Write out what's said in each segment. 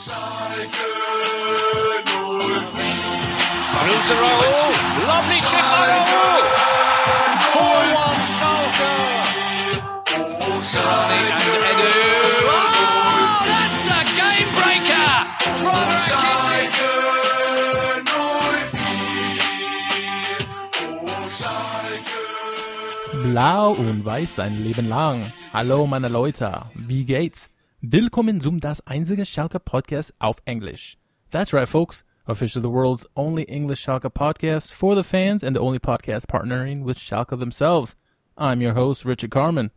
Through to Raoul. Lovely chip by Raoul. 4-1 Schalke. Sarani and Edu. That's a game breaker from Rakitic. Blau und weiß sein Leben lang. Hallo meine Leute, wie geht's? Willkommen zum das einzige Schalke Podcast auf Englisch. That's right folks, officially the world's only English Schalke podcast for the fans and the only podcast partnering with Schalke themselves. I'm your host Richard Carmen.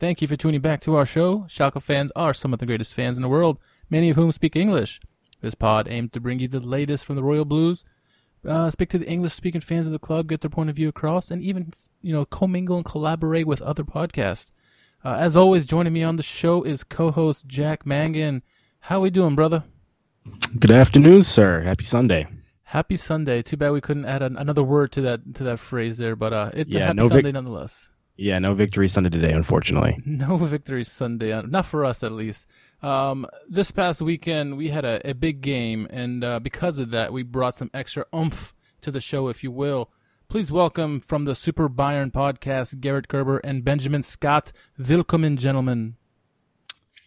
Thank you for tuning back to our show. Schalke fans are some of the greatest fans in the world, many of whom speak English. This pod aimed to bring you the latest from the Royal Blues, uh, speak to the English-speaking fans of the club, get their point of view across, and even you know commingle and collaborate with other podcasts. Uh, as always, joining me on the show is co-host Jack Mangan. How we doing, brother? Good afternoon, sir. Happy Sunday. Happy Sunday. Too bad we couldn't add an, another word to that to that phrase there, but uh, it's Yeah, happy no vic- Sunday nonetheless. Yeah, no victory Sunday today, unfortunately. No victory Sunday, uh, not for us at least. Um, this past weekend we had a, a big game, and uh, because of that, we brought some extra oomph to the show, if you will. Please welcome from the Super Bayern podcast, Garrett Kerber and Benjamin Scott. Willkommen, gentlemen.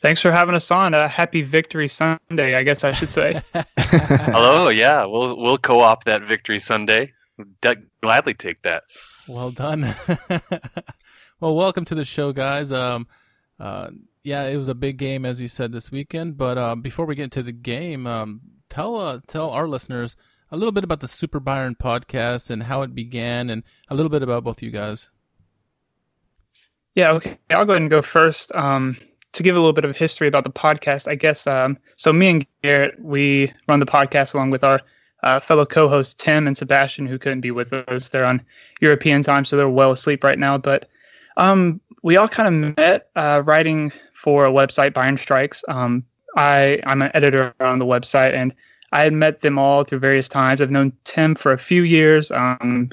Thanks for having us on. Uh, happy Victory Sunday, I guess I should say. Hello, yeah, we'll we'll co-op that victory Sunday. D- gladly take that. Well done. well, welcome to the show, guys. Um, uh, yeah, it was a big game, as you said this weekend. But uh, before we get into the game, um, tell uh, tell our listeners a little bit about the Super Bayern podcast and how it began, and a little bit about both you guys. yeah, okay. I'll go ahead and go first. Um, to give a little bit of history about the podcast, I guess. Um, so me and Garrett, we run the podcast along with our uh, fellow co-hosts Tim and Sebastian, who couldn't be with us. They're on European time, so they're well asleep right now. But um, we all kind of met uh, writing for a website, Bayern Strikes. Um, I I'm an editor on the website, and I had met them all through various times. I've known Tim for a few years, um,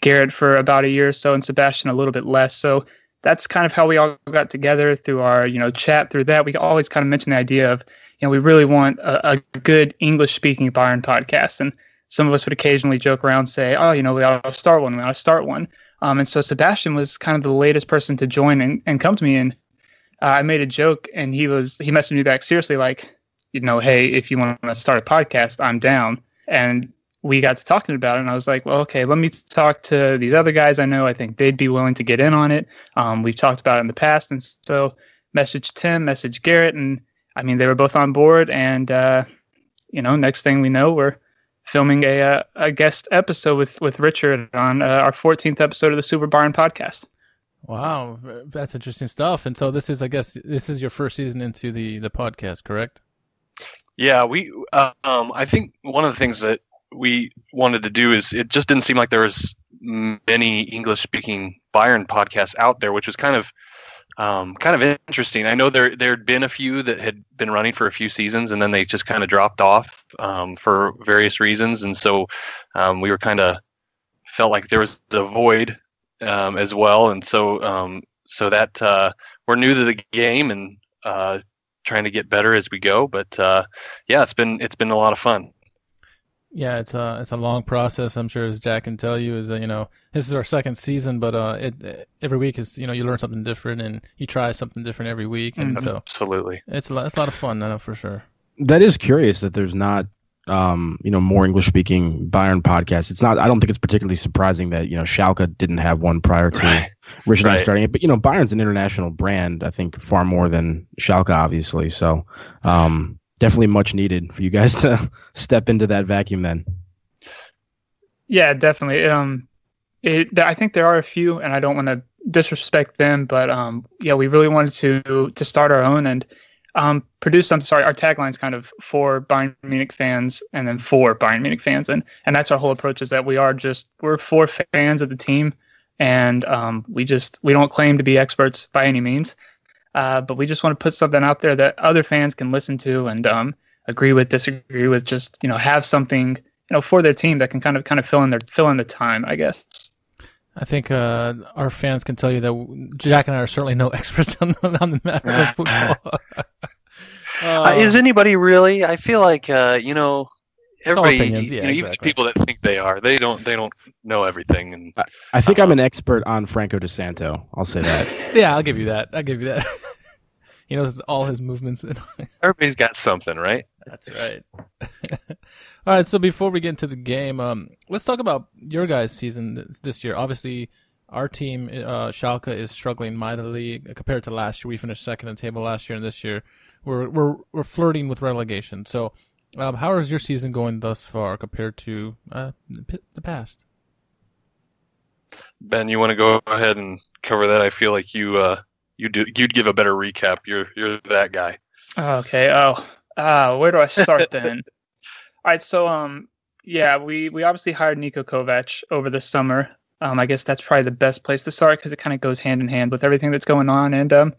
Garrett for about a year or so, and Sebastian a little bit less. So that's kind of how we all got together through our you know chat. Through that, we always kind of mention the idea of you know we really want a, a good English speaking Bayern podcast, and some of us would occasionally joke around, say, oh, you know, we ought to start one. We ought to start one. Um, and so Sebastian was kind of the latest person to join and, and come to me, and uh, I made a joke, and he was he messaged me back seriously, like, you know, hey, if you want to start a podcast, I'm down. And we got to talking about it, and I was like, well, okay, let me talk to these other guys I know. I think they'd be willing to get in on it. Um, we've talked about it in the past, and so message Tim, message Garrett, and I mean, they were both on board. And uh, you know, next thing we know, we're filming a uh, a guest episode with with Richard on uh, our 14th episode of the Super Bayern podcast. Wow, that's interesting stuff. And so this is, I guess, this is your first season into the the podcast, correct? Yeah, we. Uh, um, I think one of the things that we wanted to do is it just didn't seem like there was many English-speaking Bayern podcasts out there, which was kind of um, kind of interesting. I know there there had been a few that had been running for a few seasons, and then they just kind of dropped off um, for various reasons, and so um, we were kind of felt like there was a void um, as well, and so um, so that uh, we're new to the game and uh, trying to get better as we go. But uh, yeah, it's been it's been a lot of fun. Yeah, it's a it's a long process. I'm sure, as Jack can tell you, is that you know this is our second season, but uh, it every week is you know you learn something different and you try something different every week, and Mhm. so Absolutely. it's a lot, it's a lot of fun. I know for sure. That is curious that there's not, um, you know, more English speaking Bayern podcasts. It's not. I don't think it's particularly surprising that you know Schalke didn't have one prior to Right. Richard and I Right. starting it. But you know, Bayern's an international brand. I think far more than Schalke, obviously. So, um, definitely much needed for you guys to step into that vacuum. Then. Yeah, definitely. Um, it, I think there are a few, and I don't want to disrespect them, but um, yeah, we really wanted to to start our own and um, produce something. Sorry, our tagline is kind of for Bayern Munich fans, and then for Bayern Munich fans, and and that's our whole approach. Is that we are just we're for fans of the team, and um, we just we don't claim to be experts by any means, uh, but we just want to put something out there that other fans can listen to and um, agree with, disagree with, just you know have something you know for their team that can kind of kind of fill in their fill in the time, I guess. I think uh, our fans can tell you that Jack and I are certainly no experts on, on the matter of football. Uh, is anybody really? I feel like uh, you know everybody, opinions, yeah, you know, even exactly. people that think they are, they don't they don't know everything. And I think Uh-huh. I'm an expert on Franco Di Santo. I'll say that. Yeah, I'll give you that. I'll give you that. you know, all his movements. And everybody's got something, right? That's right. all right. So before we get into the game, um, let's talk about your guys' season this, this year. Obviously, our team, uh, Schalke, is struggling mightily compared to last year. We finished second in the table last year, and this year we're we're we're flirting with relegation. So, um, how is your season going thus far compared to uh, the the past? Ben, you want to go ahead and cover that? I feel like you uh, you do you'd give a better recap. You're you're that guy. Okay. Oh, uh, where do I start then? All right. So, um, yeah, we we obviously hired Nico Kovac over the summer. Um, I guess that's probably the best place to start because it kind of goes hand in hand with everything that's going on. And um,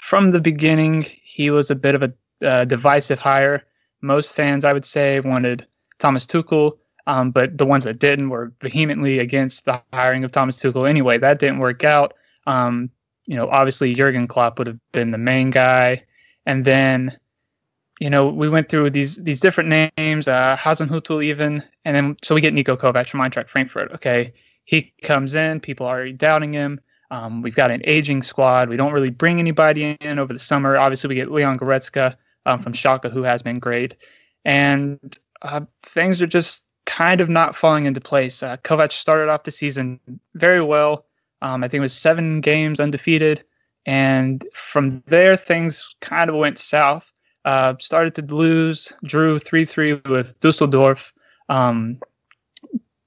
from the beginning, he was a bit of a uh, divisive hire. Most fans, I would say, wanted Thomas Tuchel, um, but the ones that didn't were vehemently against the hiring of Thomas Tuchel. Anyway, that didn't work out. Um, you know, obviously Jurgen Klopp would have been the main guy, and then, you know, we went through these these different names, uh, Hasenhüttl even, and then so we get Nico Kovac from Eintracht Frankfurt. Okay, he comes in, people are already doubting him. Um, we've got an aging squad. We don't really bring anybody in over the summer. Obviously, we get Leon Goretzka um, from Schalke, who has been great, and uh, things are just kind of not falling into place. Uh, Kovac started off the season very well. Um, I think it was seven games undefeated, and from there things kind of went south. Uh, started to lose, drew three three with Dusseldorf. Um,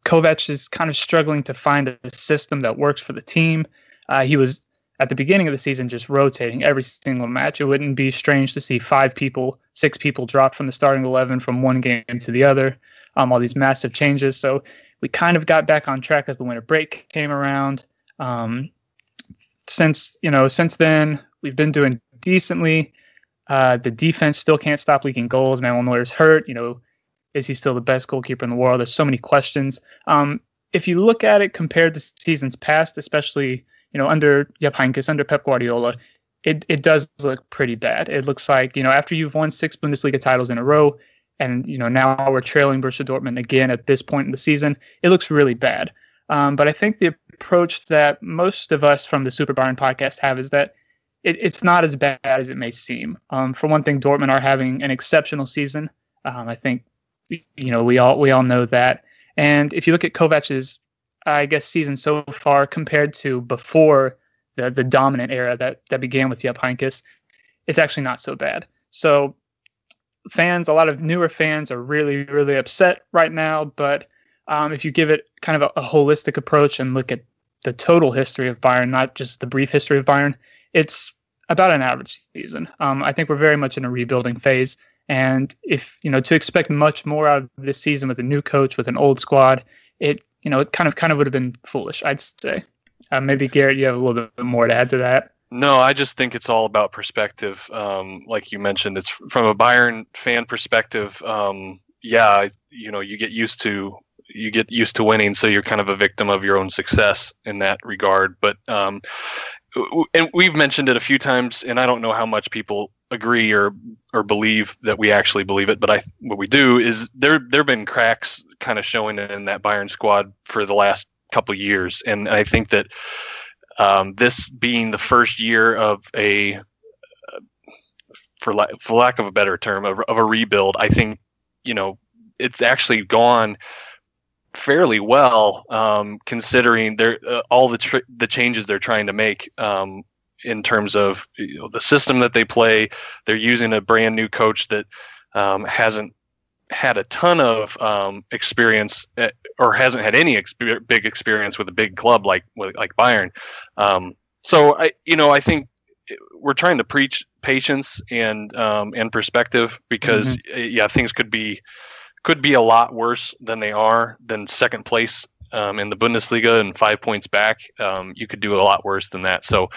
Kovac is kind of struggling to find a system that works for the team. Uh, he was at the beginning of the season just rotating every single match. It wouldn't be strange to see five people, six people drop from the starting 11 from one game to the other. Um, all these massive changes. So we kind of got back on track as the winter break came around. Um, since you know, since then we've been doing decently. Uh, the defense still can't stop leaking goals. Manuel Neuer's hurt. You know, is he still the best goalkeeper in the world? There's so many questions. Um, if you look at it compared to seasons past, especially you know under Heynckes, under Pep Guardiola, it it does look pretty bad. It looks like you know after you've won six Bundesliga titles in a row, and you know now we're trailing Borussia Dortmund again at this point in the season. It looks really bad. Um, but I think the approach that most of us from the Super Bayern podcast have is that it, it's not as bad as it may seem. Um, for one thing, Dortmund are having an exceptional season. Um, I think you know we all we all know that. And if you look at Kovac's, I guess season so far compared to before the the dominant era that that began with Jupp Heynckes, it's actually not so bad. So fans, a lot of newer fans are really really upset right now. But um, if you give it kind of a, a holistic approach and look at the total history of Bayern, not just the brief history of Bayern, it's about an average season. Um, I think we're very much in a rebuilding phase. And if you know to expect much more out of this season with a new coach with an old squad, it you know it kind of kind of would have been foolish, I'd say. Uh, maybe Garrett, you have a little bit more to add to that. No, I just think it's all about perspective. Um, like you mentioned, it's from a Bayern fan perspective. Um, yeah, you know, you get used to you get used to winning, so you're kind of a victim of your own success in that regard. But um, and we've mentioned it a few times, and I don't know how much people agree or or believe that we actually believe it, but I what we do is there there've been cracks kind of showing in that Bayern squad for the last couple years, and I think that um, this being the first year of a for, la- for lack of a better term of, of a rebuild, I think you know it's actually gone fairly well um, considering they're uh, all the tr- the changes they're trying to make um, in terms of you know, the system that they play. They're using a brand new coach that um, hasn't had a ton of um, experience at, or hasn't had any big experience with a big club like like Bayern. Um, so I you know I think we're trying to preach patience and um, and perspective because yeah things could be could be a lot worse than they are than second place um, in the Bundesliga and five points back. Um, you could do a lot worse than that. So,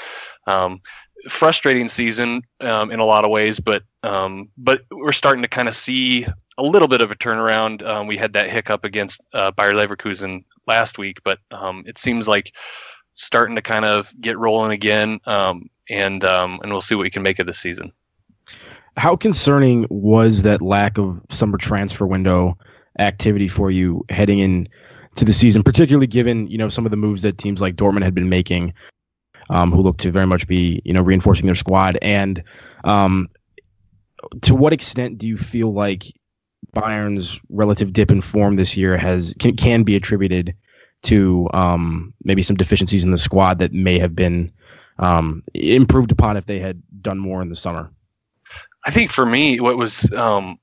um, frustrating season um, in a lot of ways, but um, but we're starting to kind of see a little bit of a turnaround. Um, we had that hiccup against uh, Bayer Leverkusen last week, but it seems like starting to kind of get rolling again. And and we'll see what we can make of this season. How concerning was that lack of summer transfer window activity for you heading in to the season, particularly given you know some of the moves that teams like Dortmund had been making, um, who look to very much be you know reinforcing their squad, and um, to what extent do you feel like Bayern's relative dip in form this year has can, can be attributed to um, maybe some deficiencies in the squad that may have been um, improved upon if they had done more in the summer? I think for me, what was um,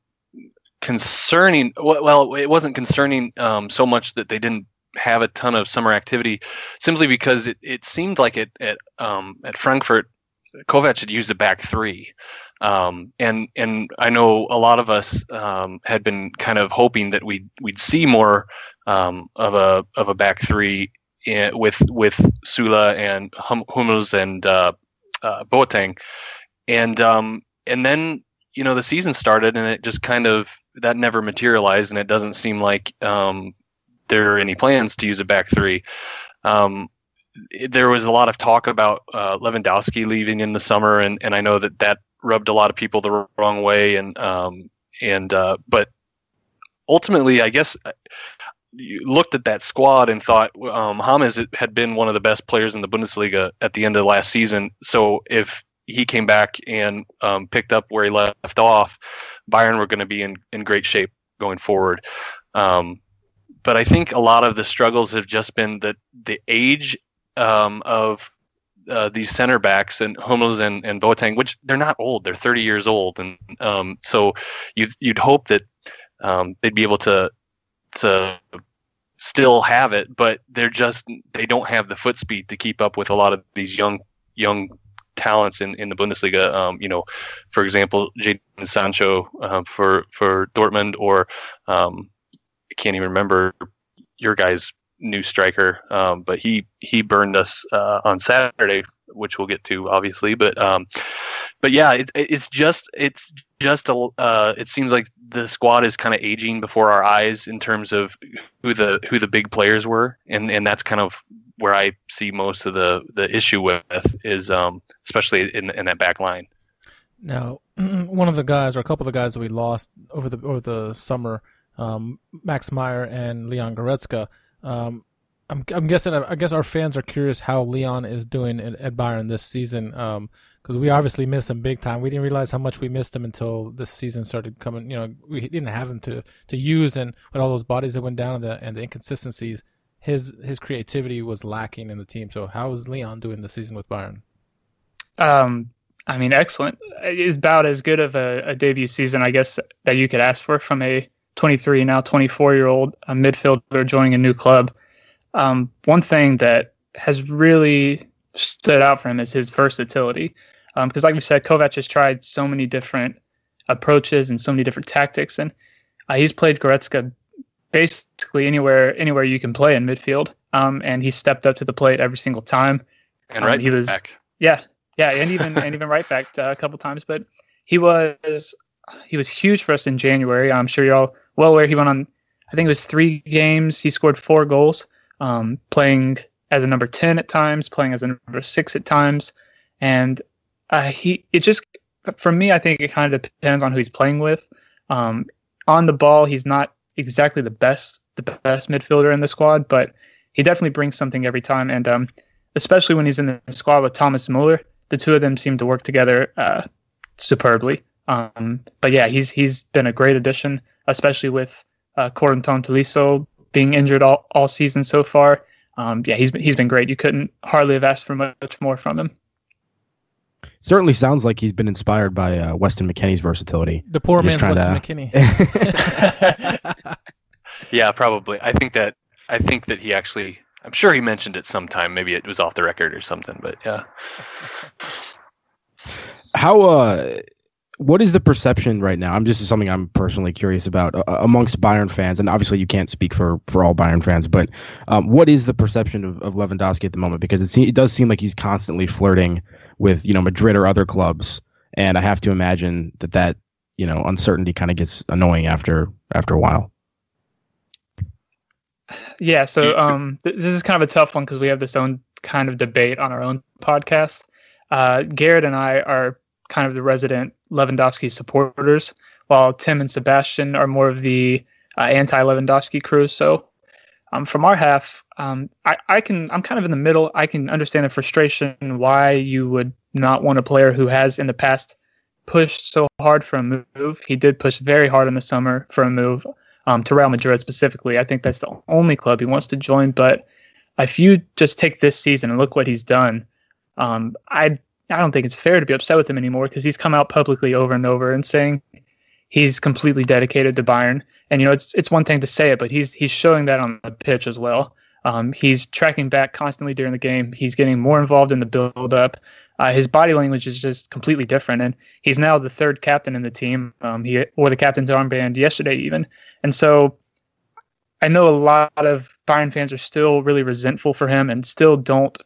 concerning, well, it wasn't concerning um, so much that they didn't have a ton of summer activity, simply because it, it seemed like it at um, at Frankfurt, Kovac had used the back three, um, and and I know a lot of us um, had been kind of hoping that we'd we'd see more um, of a of a back three in, with with Süle and hum, Hummels and uh, uh, Boateng, and um, and then you know the season started and it just kind of that never materialized and it doesn't seem like um, there are any plans to use a back three. Um, there was a lot of talk about uh, Lewandowski leaving in the summer, and, and I know that that rubbed a lot of people the wrong way, and um, and uh, but ultimately, I guess uh, you looked at that squad and thought um, James had been one of the best players in the Bundesliga at the end of last season. So if he came back and um, picked up where he left off, Bayern were going to be in, in great shape going forward. Um, but I think a lot of the struggles have just been that the age um, of uh, these center backs and Hummels and, and Boateng, which they're not old, they're 30 years old. And um, so you'd, you'd hope that um, they'd be able to, to still have it, but they're just, they don't have the foot speed to keep up with a lot of these young, young talents in, in the Bundesliga. Um, you know, for example, Jadon Sancho uh, for for Dortmund, or um, I can't even remember your guy's new striker, um, but he he burned us uh, on Saturday, which we'll get to obviously. But um, but yeah, it, it's just it's just a uh, it seems like the squad is kind of aging before our eyes in terms of who the who the big players were, and and that's kind of where I see most of the the issue with is um, especially in in that back line. Now, one of the guys or a couple of the guys that we lost over the over the summer, um, Max Meyer and Leon Goretzka. Um, I'm I'm guessing I guess our fans are curious how Leon is doing at, at Bayern this season. because um, we obviously missed him big time. We didn't realize how much we missed him until this season started coming. You know, we didn't have him to, to use, and with all those bodies that went down and the and the inconsistencies, his his creativity was lacking in the team. So how is Leon doing this season with Bayern? Um, I mean, excellent. It's about as good of a, a, debut season, I guess, that you could ask for from a 23 now 24 year old midfielder joining a new club. Um, one thing that has really stood out for him is his versatility. Because, um, like we said, Kovac has tried so many different approaches and so many different tactics, and uh, he's played Goretzka basically anywhere anywhere you can play in midfield. Um, and he stepped up to the plate every single time. And right um, he was back. yeah yeah and even and even right back uh, a couple times. But he was he was huge for us in January. I'm sure you're all well aware. He went on I think it was three games. He scored four goals, um, playing as a number ten at times, playing as a number six at times, and uh, he it just for me I think it kind of depends on who he's playing with. Um, on the ball, he's not exactly the best the best midfielder in the squad, but he definitely brings something every time. And um, especially when he's in the squad with Thomas Muller, the two of them seem to work together uh, superbly. Um, but yeah, he's he's been a great addition, especially with uh, Corentin Tolisso being injured all, all season so far. Um, yeah, he's been, he's been great. You couldn't hardly have asked for much more from him. Certainly sounds like he's been inspired by uh, Weston McKennie's versatility. The poor man's Weston to... McKennie. yeah, probably. I think that I think that he actually. I'm sure he mentioned it sometime. Maybe it was off the record or something. But yeah. How uh, what is the perception right now? I'm just something I'm personally curious about uh, amongst Bayern fans, and obviously you can't speak for for all Bayern fans, but um, what is the perception of, of Lewandowski at the moment? Because it, it does seem like he's constantly flirting with you know Madrid or other clubs, and I have to imagine that that you know uncertainty kind of gets annoying after after a while. Yeah, so um, th- this is kind of a tough one because we have this own kind of debate on our own podcast. Uh, Garrett and I are kind of the resident Lewandowski supporters, while Tim and Sebastian are more of the uh, anti-Lewandowski crew. So um, from our half, um, I, I can I'm kind of in the middle. I can understand the frustration why you would not want a player who has in the past pushed so hard for a move. He did push very hard in the summer for a move um, to Real Madrid specifically. I think that's the only club he wants to join. But if you just take this season and look what he's done, um, I I don't think it's fair to be upset with him anymore because he's come out publicly over and over and saying he's completely dedicated to Bayern. And you know, it's it's one thing to say it, but he's he's showing that on the pitch as well. Um, he's tracking back constantly during the game. He's getting more involved in the build up. Uh, his body language is just completely different, and he's now the third captain in the team. Um, he wore the captain's armband yesterday, even, and so I know a lot of Bayern fans are still really resentful for him and still don't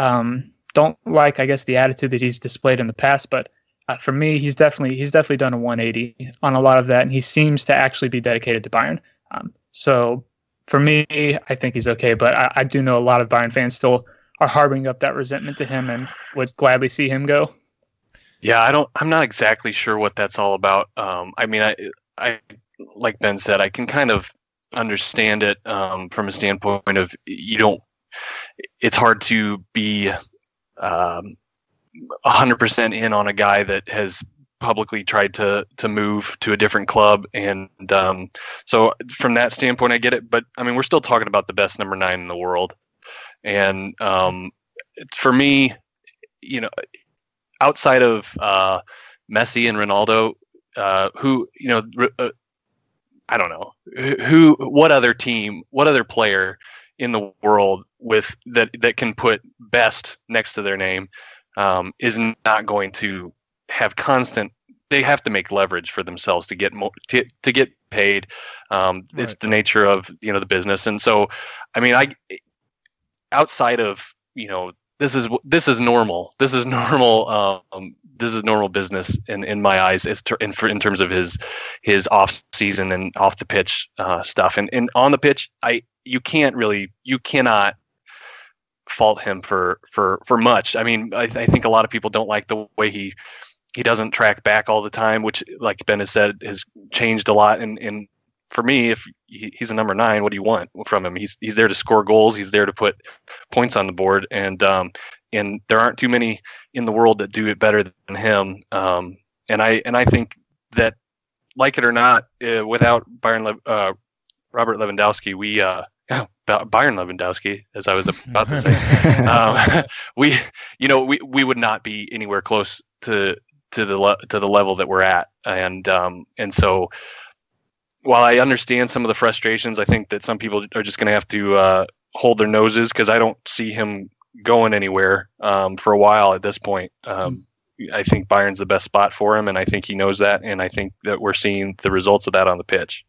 um, don't like, I guess, the attitude that he's displayed in the past. But uh, for me, he's definitely he's definitely done a 180 on a lot of that, and he seems to actually be dedicated to Bayern. Um, so for me, I think he's okay. But I, I, do know a lot of Bayern fans still are harboring up that resentment to him and would gladly see him go. Yeah, I don't. I'm not exactly sure what that's all about. Um, I mean, I, I, like Ben said, I can kind of understand it um, from a standpoint of you don't. It's hard to be um, 100% in on a guy that has publicly tried to to move to a different club and um, so from that standpoint i get it but i mean we're still talking about the best number nine in the world and um, for me you know outside of uh, messi and ronaldo uh, who you know uh, i don't know who what other team what other player in the world with that that can put best next to their name um, is not going to have constant they have to make leverage for themselves to get more to, to get paid um, right. it's the nature of you know the business and so i mean i outside of you know this is this is normal this is normal um, this is normal business in, in my eyes is ter- in, for, in terms of his his off season and off the pitch uh, stuff and, and on the pitch i you can't really you cannot fault him for for for much. I mean, I, I, think a lot of people don't like the way he he doesn't track back all the time, which, like Ben has said, has changed a lot. And and for me, if he's a number nine, what do you want from him? He's he's there to score goals. He's there to put points on the board, and um, and there aren't too many in the world that do it better than him. Um, and I and I think that, like it or not, uh, without Bayern uh, Robert Lewandowski, we uh, Bayern Lewandowski, as I was about to say, um, we, you know, we, we would not be anywhere close to to the le- to the level that we're at, and um, and so while I understand some of the frustrations, I think that some people are just going to have to uh, hold their noses because I don't see him going anywhere um, for a while at this point. Um, mm. I think Bayern's the best spot for him, and I think he knows that, and I think that we're seeing the results of that on the pitch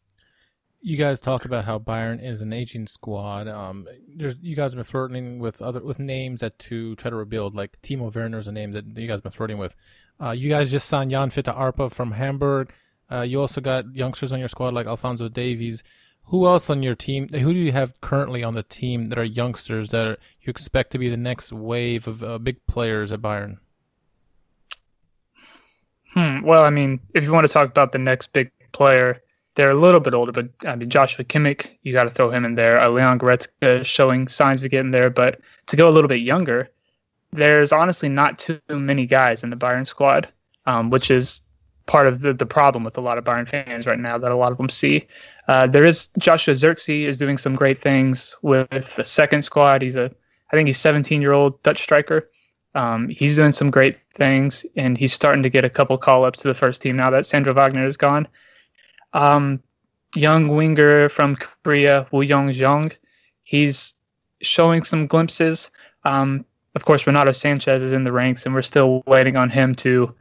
you guys talk about how Bayern is an aging squad. Um, you guys have been flirting with other with names that to try to rebuild. Like Timo Werner is a name that you guys have been flirting with. Uh, you guys just signed Jan Fiete Arpa from Hamburg. Uh, you also got youngsters on your squad like Alphonso Davies. Who else on your team? Who do you have currently on the team that are youngsters that are, you expect to be the next wave of uh, big players at Bayern? Hmm. Well, I mean, if you want to talk about the next big player, they're a little bit older, but I mean Joshua Kimmich, you got to throw him in there. Uh, Leon Goretzka showing signs of getting there, but to go a little bit younger, there's honestly not too many guys in the Bayern squad, um, which is part of the, the problem with a lot of Bayern fans right now that a lot of them see. Uh, there is Joshua Zirkzee is doing some great things with the second squad. He's a, I think he's 17 year old Dutch striker. Um, he's doing some great things, and he's starting to get a couple call ups to the first team now that Sandro Wagner is gone. Um, young winger from Korea, Woo Young Jung, he's showing some glimpses. Um, of course, Renato Sanches is in the ranks, and we're still waiting on him to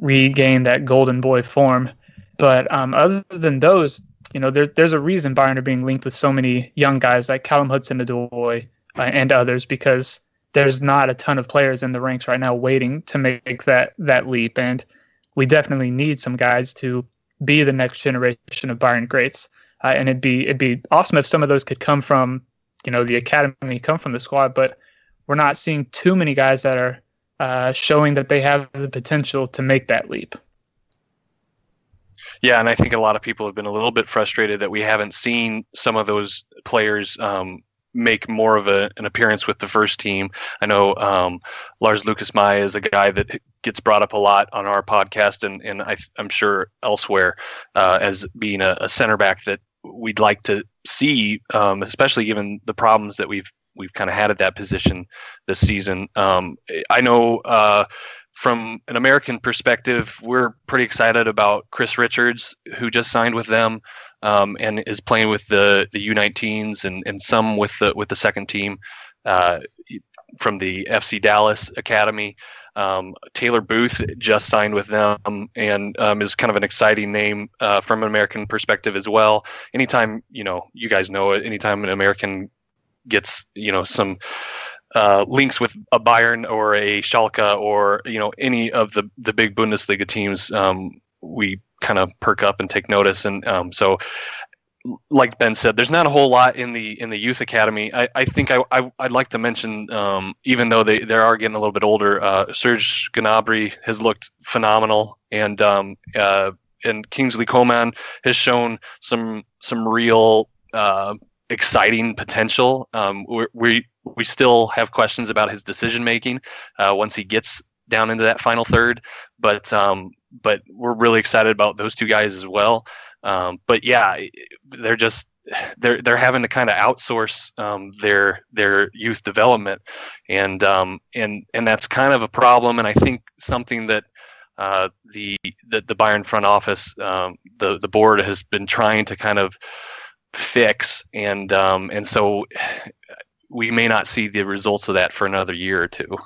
regain that golden boy form. But um, other than those, you know, there, there's a reason Bayern are being linked with so many young guys like Callum Hudson-Odoi uh, and others because there's not a ton of players in the ranks right now waiting to make that that leap, and we definitely need some guys to be the next generation of Bayern greats. Uh, and it'd be it'd be awesome if some of those could come from you know the academy, come from the squad. But we're not seeing too many guys that are uh, showing that they have the potential to make that leap. Yeah, and I think a lot of people have been a little bit frustrated that we haven't seen some of those players um, make more of a, an appearance with the first team. I know um, Lars Lukas Mai is a guy that gets brought up a lot on our podcast, and, and I, am sure elsewhere uh, as being a, a, center back that we'd like to see, um, especially given the problems that we've we've kind of had at that position this season. Um, I know. Uh, from an American perspective, we're pretty excited about Chris Richards, who just signed with them um, and is playing with the the U19s and, and some with the with the second team uh, from the FC Dallas Academy. Um, Taylor Booth just signed with them and um, is kind of an exciting name uh, from an American perspective as well. Anytime you know, you guys know it. Anytime an American gets you know some uh, links with a Bayern or a Schalke or you know any of the the big Bundesliga teams, um, we kind of perk up and take notice. And um, so, like Ben said, there's not a whole lot in the in the youth academy. I, I think I, I would like to mention, um, even though they, they are getting a little bit older, uh, Serge Gnabry has looked phenomenal, and um, uh, and Kingsley Coman has shown some some real uh, exciting potential. Um, we we still have questions about his decision making uh, once he gets down into that final third, but um, but we're really excited about those two guys as well. Um, but yeah, they're just they're they're having to kind of outsource um, their their youth development, and um, and and that's kind of a problem. And I think something that uh, the, the the Bayern front office, um, the the board has been trying to kind of fix, and um, and so we may not see the results of that for another year or two.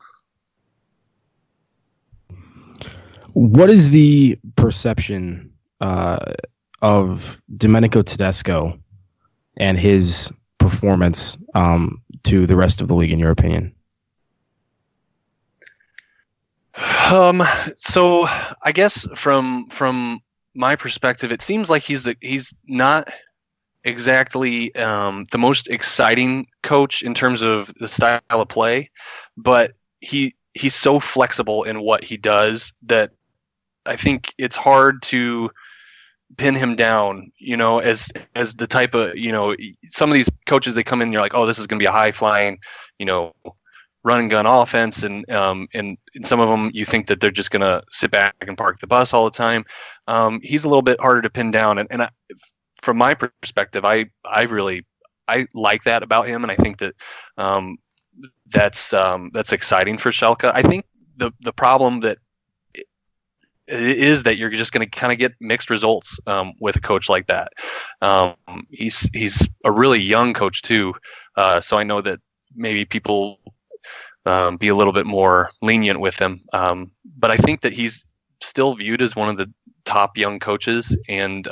What is the perception uh, of Domenico Tedesco and his performance um, to the rest of the league, in your opinion? Um, so I guess from from my perspective, it seems like he's the he's not exactly um, the most exciting coach in terms of the style of play, but he he's so flexible in what he does that I think it's hard to pin him down, you know, as as the type of, you know, some of these coaches they come in you're like, "Oh, this is going to be a high flying, you know, run and gun offense and um and, and some of them you think that they're just going to sit back and park the bus all the time." Um he's a little bit harder to pin down and and I, from my perspective, I I really I like that about him and I think that um that's um that's exciting for Schalke. I think the the problem that is that you're just going to kind of get mixed results um, with a coach like that. Um, he's he's a really young coach too, uh, so I know that maybe people um, be a little bit more lenient with him. Um, but I think that he's still viewed as one of the top young coaches, and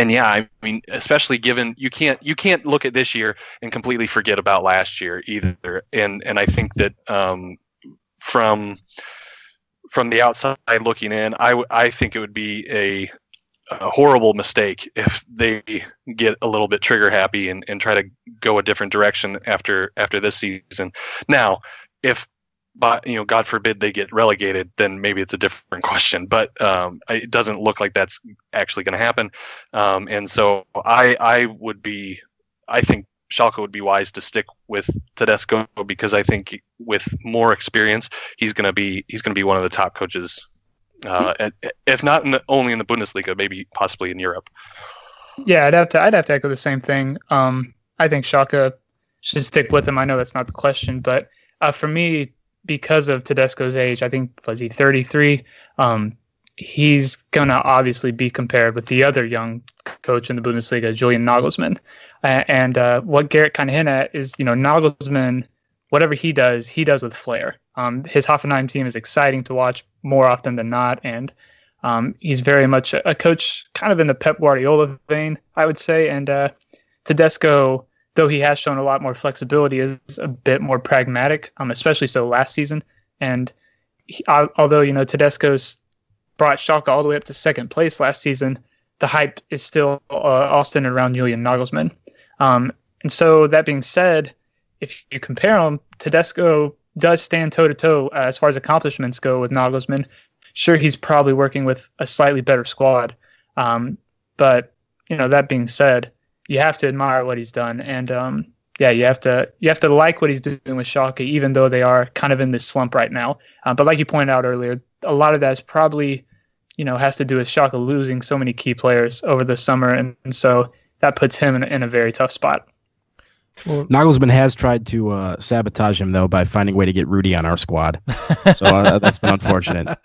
and yeah, I mean, especially given you can't you can't look at this year and completely forget about last year either. And and I think that um, from from the outside looking in, I, I think it would be a, a, horrible mistake if they get a little bit trigger happy and, and try to go a different direction after after this season. Now, if but you know, God forbid they get relegated, then maybe it's a different question. But um, it doesn't look like that's actually going to happen. Um, and so I I would be I think Schalke would be wise to stick with Tedesco because I think with more experience, he's going to be he's going to be one of the top coaches, uh, if not in the, only in the Bundesliga, maybe possibly in Europe. Yeah, I'd have to I'd have to echo the same thing. Um, I think Schalke should stick with him. I know that's not the question, but uh, for me, because of Tedesco's age, I think was he 33. Um, he's gonna obviously be compared with the other young coach in the Bundesliga, Julian Nagelsmann. And uh, what Garrett kind of hinted at is, you know, Nagelsmann, whatever he does, he does with flair. Um, his Hoffenheim team is exciting to watch more often than not, and um, he's very much a, a, coach, kind of in the Pep Guardiola vein, I would say. And uh, Tedesco, though he has shown a lot more flexibility, is a bit more pragmatic, um, especially so last season. And he, although you know Tedesco's brought Schalke all the way up to second place last season, the hype is still uh, centered around Julian Nagelsmann. Um, and so that being said, if you compare them, Tedesco does stand toe to toe as far as accomplishments go with Nagelsmann. sure he's probably working with a slightly better squad. Um, but you know, that being said, you have to admire what he's done, and um, yeah, you have to you have to like what he's doing with Schalke, even though they are kind of in this slump right now. Uh, but like you pointed out earlier, a lot of that is probably you know has to do with Schalke losing so many key players over the summer, and, and so that puts him in, in a very tough spot. Well, Nagelsmann has tried to uh, sabotage him though by finding a way to get Rudy on our squad, so uh, that's been unfortunate.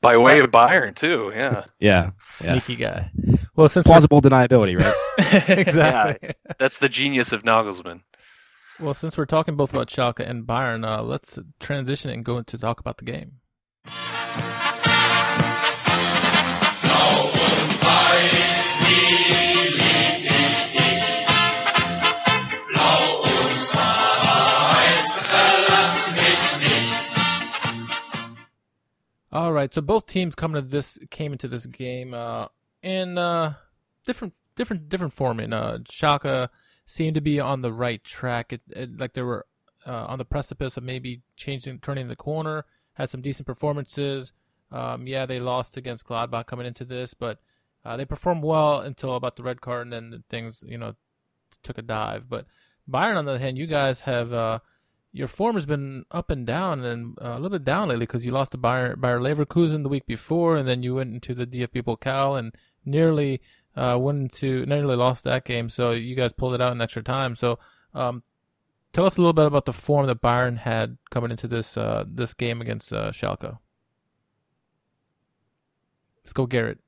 By way of Bayern too, yeah. Yeah. Sneaky yeah. guy. Well, since plausible deniability, right? exactly. Yeah, that's the genius of Nagelsmann. Well, since we're talking both about Schalke and Bayern, uh, let's transition and go into talk about the game. All right, so both teams coming to this came into this game uh, in uh, different different different form. In uh, Schalke seemed to be on the right track, it, it, like they were uh, on the precipice of maybe changing, turning the corner. Had some decent performances. Um, yeah, they lost against Gladbach coming into this, but uh, they performed well until about the red card, and then things you know took a dive. But Bayern, on the other hand, you guys have uh, your form has been up and down and uh, a little bit down lately because you lost to Bayer, Bayer Leverkusen the week before, and then you went into the DFB Pokal and nearly uh, went into nearly lost that game. So you guys pulled it out in extra time. So um, tell us a little bit about the form that Bayern had coming into this uh, this game against uh, Schalke. Let's go, Garrett.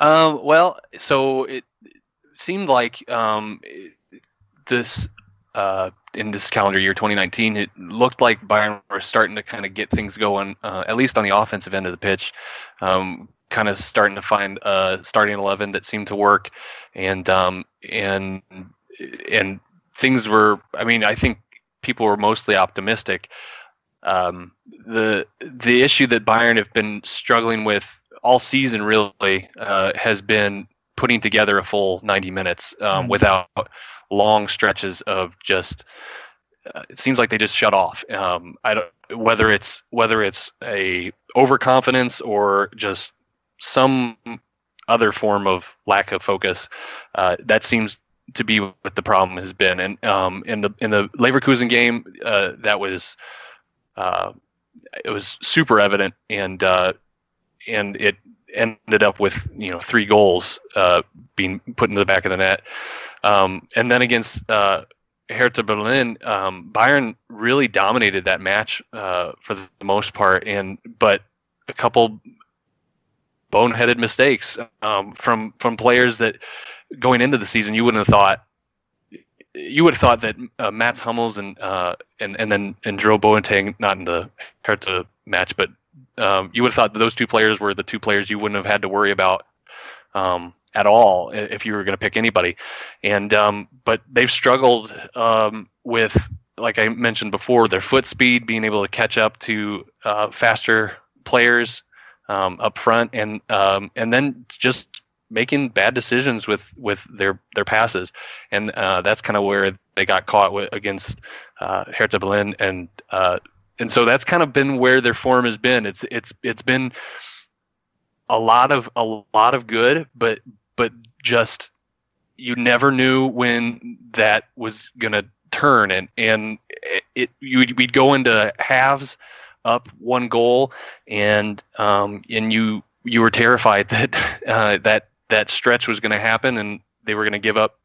Um, well, so it seemed like um, this uh, in this calendar year 2019, it looked like Bayern were starting to kind of get things going, uh, at least on the offensive end of the pitch. Um, kind of starting to find a starting 11 that seemed to work, and um, and and things were. I mean, I think people were mostly optimistic. Um, the the issue that Bayern have been struggling with all season really uh, has been putting together a full 90 minutes um, mm without long stretches of just uh, it seems like they just shut off. Um, I don't whether it's whether it's a overconfidence or just some other form of lack of focus. Uh, that seems to be what the problem has been. And um, in the in the Leverkusen game, uh, that was uh, it was super evident, and uh, and it ended up with you know three goals uh, being put into the back of the net. Um, and then against uh, Hertha Berlin, um, Bayern really dominated that match uh, for the most part, and but a couple boneheaded mistakes um, from from players that going into the season you wouldn't have thought you would have thought that uh, Mats Hummels and uh, and and then and Jerome Boateng not in the Hertha match, but um, you would have thought that those two players were the two players you wouldn't have had to worry about um, at all if you were going to pick anybody. And um, but they've struggled um, with, like I mentioned before, their foot speed, being able to catch up to uh, faster players um, up front, and um, and then just making bad decisions with with their their passes, and uh, that's kind of where they got caught with against uh, Hertha Berlin, and uh, and so that's kind of been where their form has been. It's it's it's been a lot of a lot of good, but but just you never knew when that was gonna turn, and and it, you we'd go into halves up one goal, and um and you you were terrified that uh, that that stretch was going to happen, and they were going to give up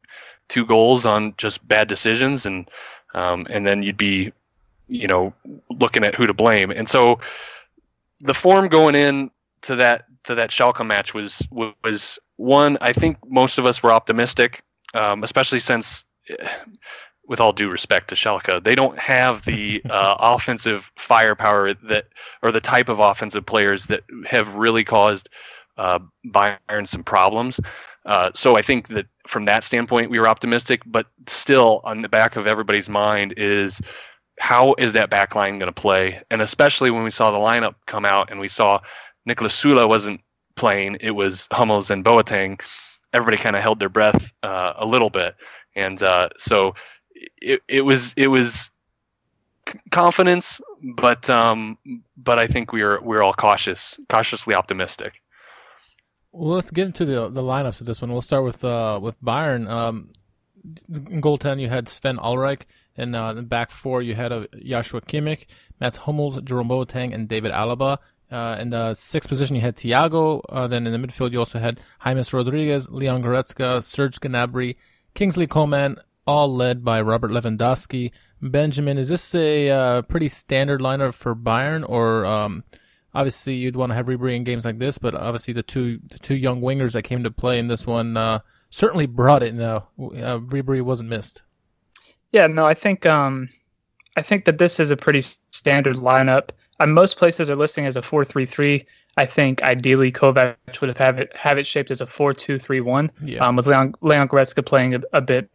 two goals on just bad decisions, and um, and then you'd be, you know, looking at who to blame. And so, the form going in to that to that Schalke match was was one, I think most of us were optimistic, um, especially since, with all due respect to Schalke, they don't have the uh, offensive firepower that, or the type of offensive players that have really caused uh, Bayern some problems. Uh, so I think that from that standpoint, we were optimistic, but still on the back of everybody's mind is how is that back line going to play? And especially when we saw the lineup come out and we saw Niklas Süle wasn't playing, it was Hummels and Boateng. Everybody kind of held their breath uh, a little bit, and uh, so it, it was it was confidence, but um, but I think we are we're all cautious, cautiously optimistic. Well, let's get into the the lineups of this one. We'll start with uh, with Bayern. Um, in goal ten, you had Sven Ulreich, and uh, in back four, you had uh, Joshua Kimmich, Matt Hummels, Jerome Boateng, and David Alaba. Uh, in the sixth position, you had Thiago. Uh, then in the midfield, you also had James Rodriguez, Leon Goretzka, Serge Gnabry, Kingsley Coman, all led by Robert Lewandowski. Benjamin, is this a uh, pretty standard lineup for Bayern, or um, obviously you'd want to have Ribery in games like this, but obviously the two the two young wingers that came to play in this one uh, certainly brought it. No, uh, Ribery wasn't missed. Yeah, no, I think um, I think that this is a pretty standard lineup. Uh, most places are listing as a four-three-three. I think ideally Kovac would have have it have it shaped as a four-two-three-one. Yeah. Um, with Leon Leon Goretzka playing a, a bit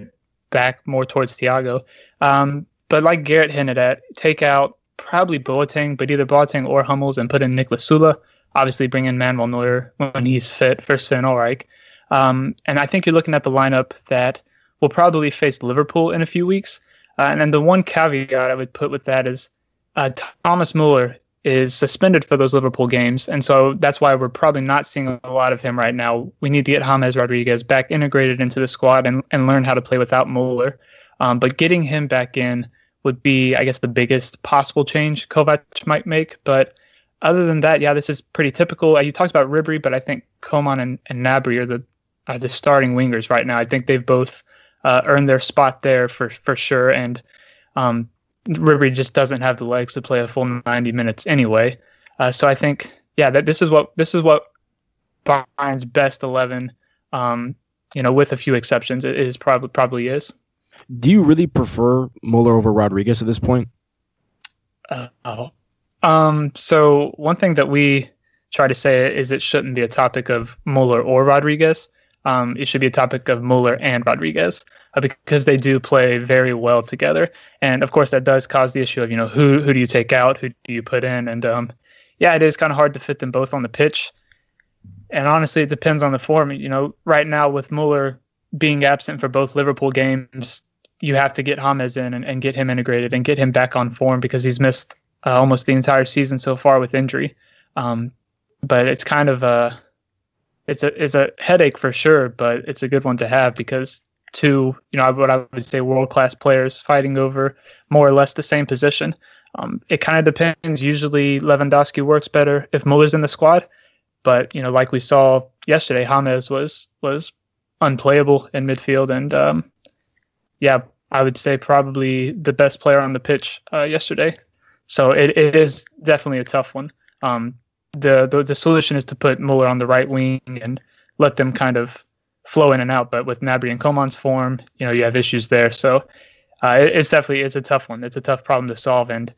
back more towards Thiago. Um, but like Garrett hinted at, take out probably Boateng, but either Boateng or Hummels and put in Niklas Süle. Obviously, bring in Manuel Neuer when he's fit for Sven Ulreich. Um, and I think you're looking at the lineup that will probably face Liverpool in a few weeks. Uh, and then the one caveat I would put with that is uh, Thomas Muller is suspended for those Liverpool games. And so that's why we're probably not seeing a lot of him right now. We need to get James Rodriguez back integrated into the squad and, and learn how to play without Muller. Um, but getting him back in would be, I guess, the biggest possible change Kovac might make. But other than that, yeah, this is pretty typical. Uh, you talked about Ribery, but I think Coman and, and Gnabry are the are the starting wingers right now. I think they've both uh, earned their spot there for for sure. And um, Ribery just doesn't have the legs to play a full 90 minutes anyway. Uh, so I think, yeah, that this is what this is what Bayern's best 11. Um, you know, with a few exceptions, it is probably probably is. Do you really prefer Muller over Rodriguez at this point? Uh, oh. Um, so one thing that we try to say is it shouldn't be a topic of Muller or Rodriguez. Um, it should be a topic of Muller and Rodriguez uh, because they do play very well together. And of course, that does cause the issue of you know who who do you take out, who do you put in, and um, yeah, it is kind of hard to fit them both on the pitch. And honestly, it depends on the form. You know, right now with Muller being absent for both Liverpool games, you have to get James in and, and get him integrated and get him back on form because he's missed uh, almost the entire season so far with injury. Um, but it's kind of a it's a it's a headache for sure, but it's a good one to have because two, you know, what I would say world class players fighting over more or less the same position. Um, it kind of depends. Usually Lewandowski works better if Muller's in the squad, but you know, like we saw yesterday, James was was unplayable in midfield, and um, yeah, I would say probably the best player on the pitch uh, yesterday. So it, it is definitely a tough one. Um, the, the the solution is to put Muller on the right wing and let them kind of flow in and out. But with Gnabry and Coman's form, you know, you have issues there. So uh, it, it's definitely it's a tough one. It's a tough problem to solve, and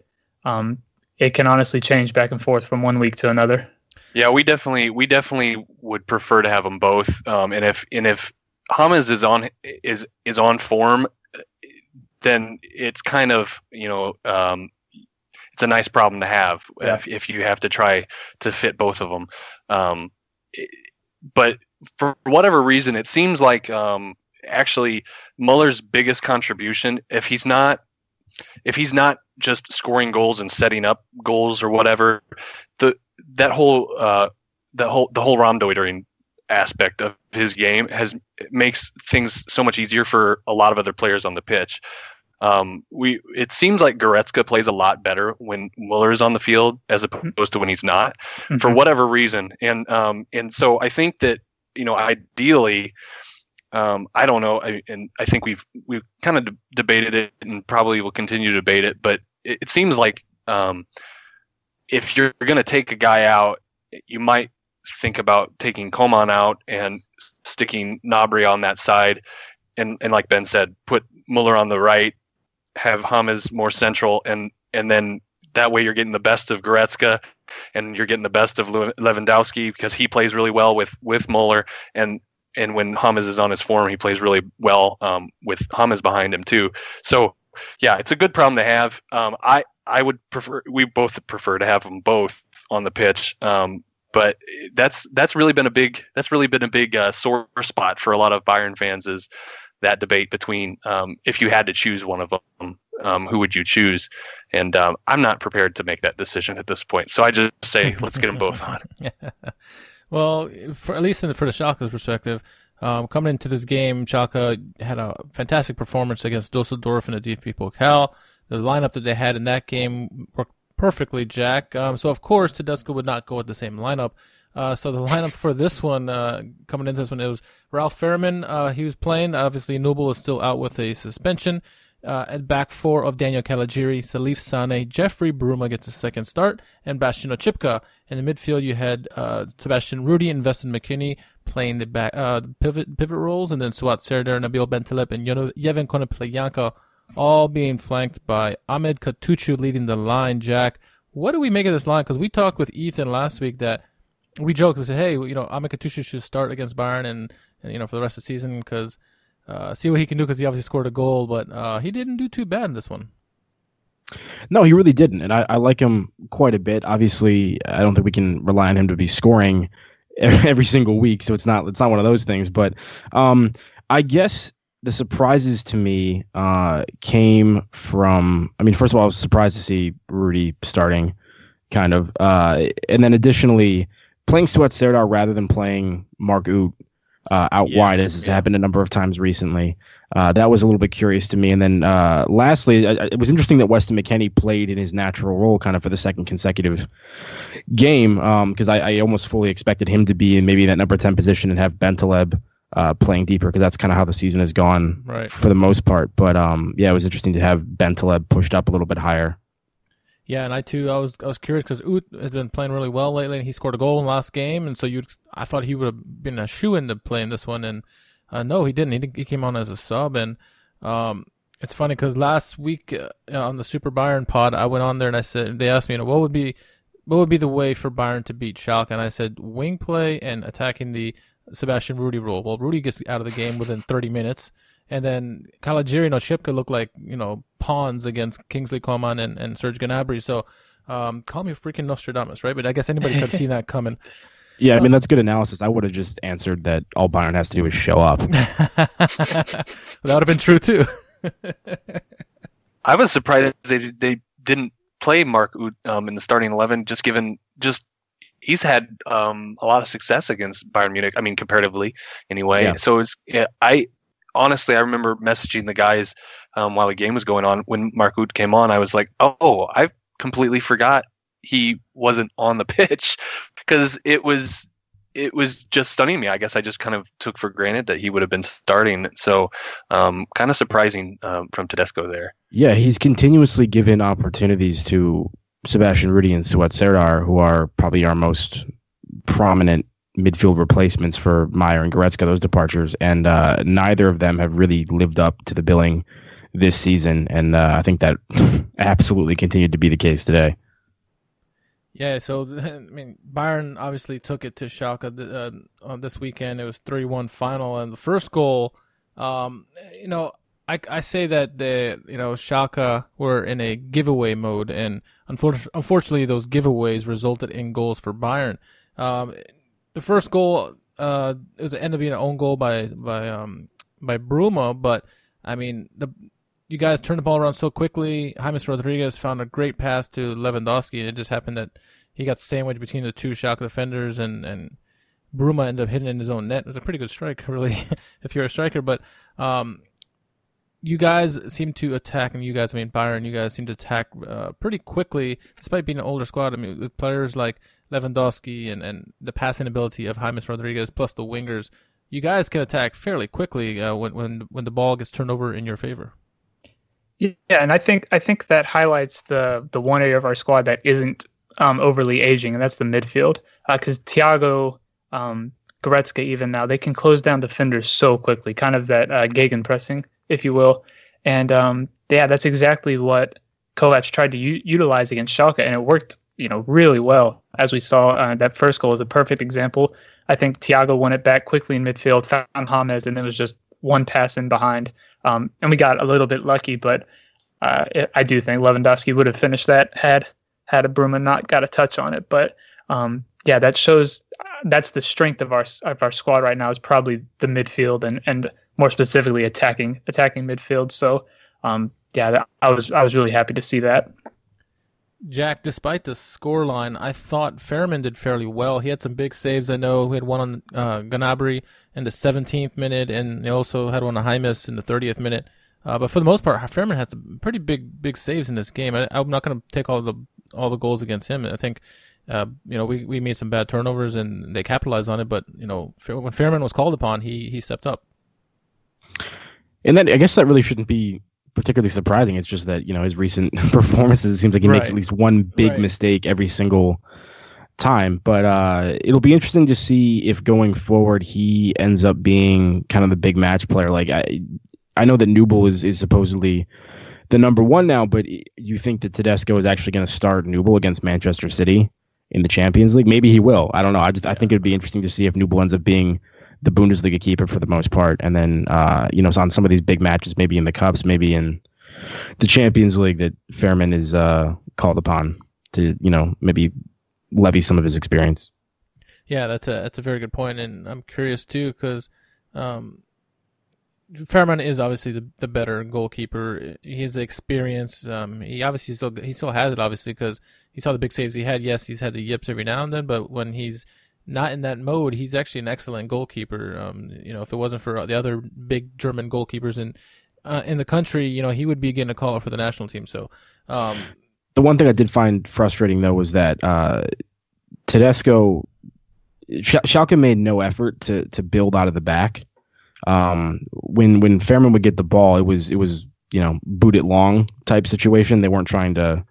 um, it can honestly change back and forth from one week to another. Yeah, we definitely we definitely would prefer to have them both. Um, and if and if James is on is is on form, then it's kind of you know um, it's a nice problem to have Yeah. if, if you have to try to fit both of them. Um, it- but for whatever reason, it seems like um, actually Muller's biggest contribution, if he's not if he's not just scoring goals and setting up goals or whatever, the that whole uh, the whole the whole Raumdeutung aspect of his game has makes things so much easier for a lot of other players on the pitch. Um, we it seems like Goretzka plays a lot better when Muller is on the field as opposed to when he's not, for Mhm. whatever reason. And um, and so I think that you know ideally, um, I don't know, I, and I think we've we've kind of de- debated it and probably will continue to debate it, but it, it seems like um, if you're going to take a guy out, you might think about taking Coman out and sticking Gnabry on that side, and and like Ben said, put Muller on the right, have James more central, and and then that way you're getting the best of Goretzka, and you're getting the best of Lewandowski because he plays really well with with Muller, and and when James is on his form, he plays really well um, with James behind him too. So yeah, it's a good problem to have. Um, I I would prefer we both prefer to have them both on the pitch. Um, but that's that's really been a big that's really been a big uh, sore spot for a lot of Bayern fans is that debate between um, if you had to choose one of them um, who would you choose? And um, I'm not prepared to make that decision at this point. So I just say, let's get them both on. well, for, at least in the, for the Schalke's perspective, um, coming into this game, Schalke had a fantastic performance against Dusseldorf in the DFB Pokal. The lineup that they had in that game worked perfectly, Jack. Um, so of course Tedesco would not go with the same lineup. Uh, so the lineup for this one, uh, coming into this one, it was Ralf Fährmann. Uh, he was playing. Obviously, Nubel is still out with a suspension. Uh, at back four of Daniel Caligiuri, Salif Sane, Jeffrey Bruma gets a second start, and Bastian Oczipka. In the midfield, you had uh, Sebastian Rudy and Weston McKennie playing the back, uh, pivot pivot roles, and then Suat Serdar, Nabil Bentaleb, and Yevhen Konoplyanka all being flanked by Ahmed Kutucu leading the line. Jack, what do we make of this line? Because we talked with Ethan last week that we joked. We said, hey, you know, Ahmed Kutucu should start against Bayern and, and you know for the rest of the season because uh, see what he can do because he obviously scored a goal, but uh, he didn't do too bad in this one. No, he really didn't, and I, I, like him quite a bit. Obviously, I don't think we can rely on him to be scoring every single week, so it's not it's not one of those things. But um, I guess the surprises to me uh, came from. I mean, first of all, I was surprised to see Rudy starting, kind of, uh, and then additionally playing Suat Serdar rather than playing Mark Uth uh, out yeah, wide, as has yeah. happened a number of times recently. Uh, that was a little bit curious to me. And then uh, lastly, I, it was interesting that Weston McKennie played in his natural role kind of for the second consecutive game because um, I, I, almost fully expected him to be in maybe that number 10 position and have Bentaleb uh, playing deeper because that's kind of how the season has gone right. for the most part. But um, yeah, it was interesting to have Bentaleb pushed up a little bit higher. Yeah, and I too, I was I was curious because Uth has been playing really well lately, and he scored a goal in the last game, and so you, I thought he would have been a shoe in to play in this one, and uh, no, he didn't. He, he came on as a sub, and um, it's funny because last week uh, on the Super Bayern pod, I went on there and I said they asked me, you know, what would be what would be the way for Bayern to beat Schalke, and I said wing play and attacking the Sebastian Rudy rule. Well, Rudy gets out of the game within 30 minutes. And then Caligiuri and Oczipka look like, you know, pawns against Kingsley Coman and, and Serge Gnabry. So um, call me freaking Nostradamus, right? But I guess anybody could see that coming. Yeah, I mean that's good analysis. I would have just answered that all Bayern has to do is show up. that would have been true too. I was surprised they they didn't play Mark um, in the starting eleven, just given just he's had um, a lot of success against Bayern Munich. I mean, comparatively, anyway. Yeah. So it's yeah, I honestly I remember messaging the guys um, while the game was going on when Mark Uth came on. I was like, oh, I completely forgot he wasn't on the pitch because it was it was just stunning me. I guess I just kind of took for granted that he would have been starting. So, um, kind of surprising um, from Tedesco there. Yeah, he's continuously given opportunities to Sebastian Rudy and Suat Serdar, who are probably our most prominent midfield replacements for Meyer and Goretzka, those departures, and uh, neither of them have really lived up to the billing this season, and uh, I think that absolutely continued to be the case today. Yeah, so I mean, Bayern obviously took it to Schalke uh, on this weekend. It was three-one final, and the first goal, um, you know, I, I say that the you know Schalke were in a giveaway mode, and unfortunately, unfortunately those giveaways resulted in goals for Bayern. Um, the first goal uh, it was ended up being an own goal by by um, by Bruma, but I mean the you guys turned the ball around so quickly. James Rodriguez found a great pass to Lewandowski, and it just happened that he got sandwiched between the two Schalke defenders, and and Bruma ended up hitting in his own net. It was a pretty good strike, really, if you're a striker. But um, you guys seem to attack, and you guys, I mean Bayern, you guys seem to attack uh, pretty quickly, despite being an older squad. I mean, with players like Lewandowski and, and the passing ability of James Rodriguez, plus the wingers, you guys can attack fairly quickly uh, when when when the ball gets turned over in your favor. Yeah, and I think I think that highlights the the one area of our squad that isn't um, overly aging, and that's the midfield. Because uh, Thiago, um, Goretzka, even now, they can close down defenders so quickly, kind of that uh, pressing if you will. And um, yeah, that's exactly what Kovac tried to u- utilize against Schalke, and it worked, you know, really well. As we saw, uh, that first goal is a perfect example. I think Thiago won it back quickly in midfield, found James, and then was just one pass in behind. Um, and we got a little bit lucky, but uh, it, I do think Lewandowski would have finished that had had a Bruma not got a touch on it. But um, yeah, that shows that's the strength of our of our squad right now is probably the midfield and and more specifically attacking attacking midfield. So um, yeah, I was I was really happy to see that. Jack, despite the scoreline, I thought Fährmann did fairly well. He had some big saves. I know he had one on uh, Gnabry in the 17th minute, and he also had one on James in the 30th minute. Uh, but for the most part, Fährmann had some pretty big, big saves in this game. I, am not going to take all the all the goals against him. I think, uh, you know, we, we made some bad turnovers and they capitalized on it. But you know, when Fährmann was called upon, he he stepped up. And then I guess that really shouldn't be particularly surprising. It's just that you know his recent performances. It seems like he right. makes at least one big right. mistake every single time. But uh, it'll be interesting to see if going forward he ends up being kind of the big match player. Like I, I know that Nubel is is supposedly the number one now, but you think that Tedesco is actually going to start Nubel against Manchester City in the Champions League? Maybe he will. I don't know. I just I think it'd be interesting to see if Nubel ends up being the Bundesliga keeper for the most part, and then uh, you know on some of these big matches, maybe in the cups, maybe in the Champions League, that Fährmann is uh, called upon to you know maybe levy some of his experience. Yeah, that's a that's a very good point, and I'm curious too because um, Fährmann is obviously the, the better goalkeeper. He has the experience. Um, he obviously still he still has it obviously because he saw the big saves he had. Yes, he's had the yips every now and then, but when he's not in that mode, he's actually an excellent goalkeeper. Um, you know, if it wasn't for the other big German goalkeepers in uh, in the country, you know, he would be getting a call up for the national team. So, um, the one thing I did find frustrating though was that uh, Tedesco, Sch- Schalke made no effort to to build out of the back. Um, when when Fährmann would get the ball, it was it was you know boot it long type situation. They weren't trying to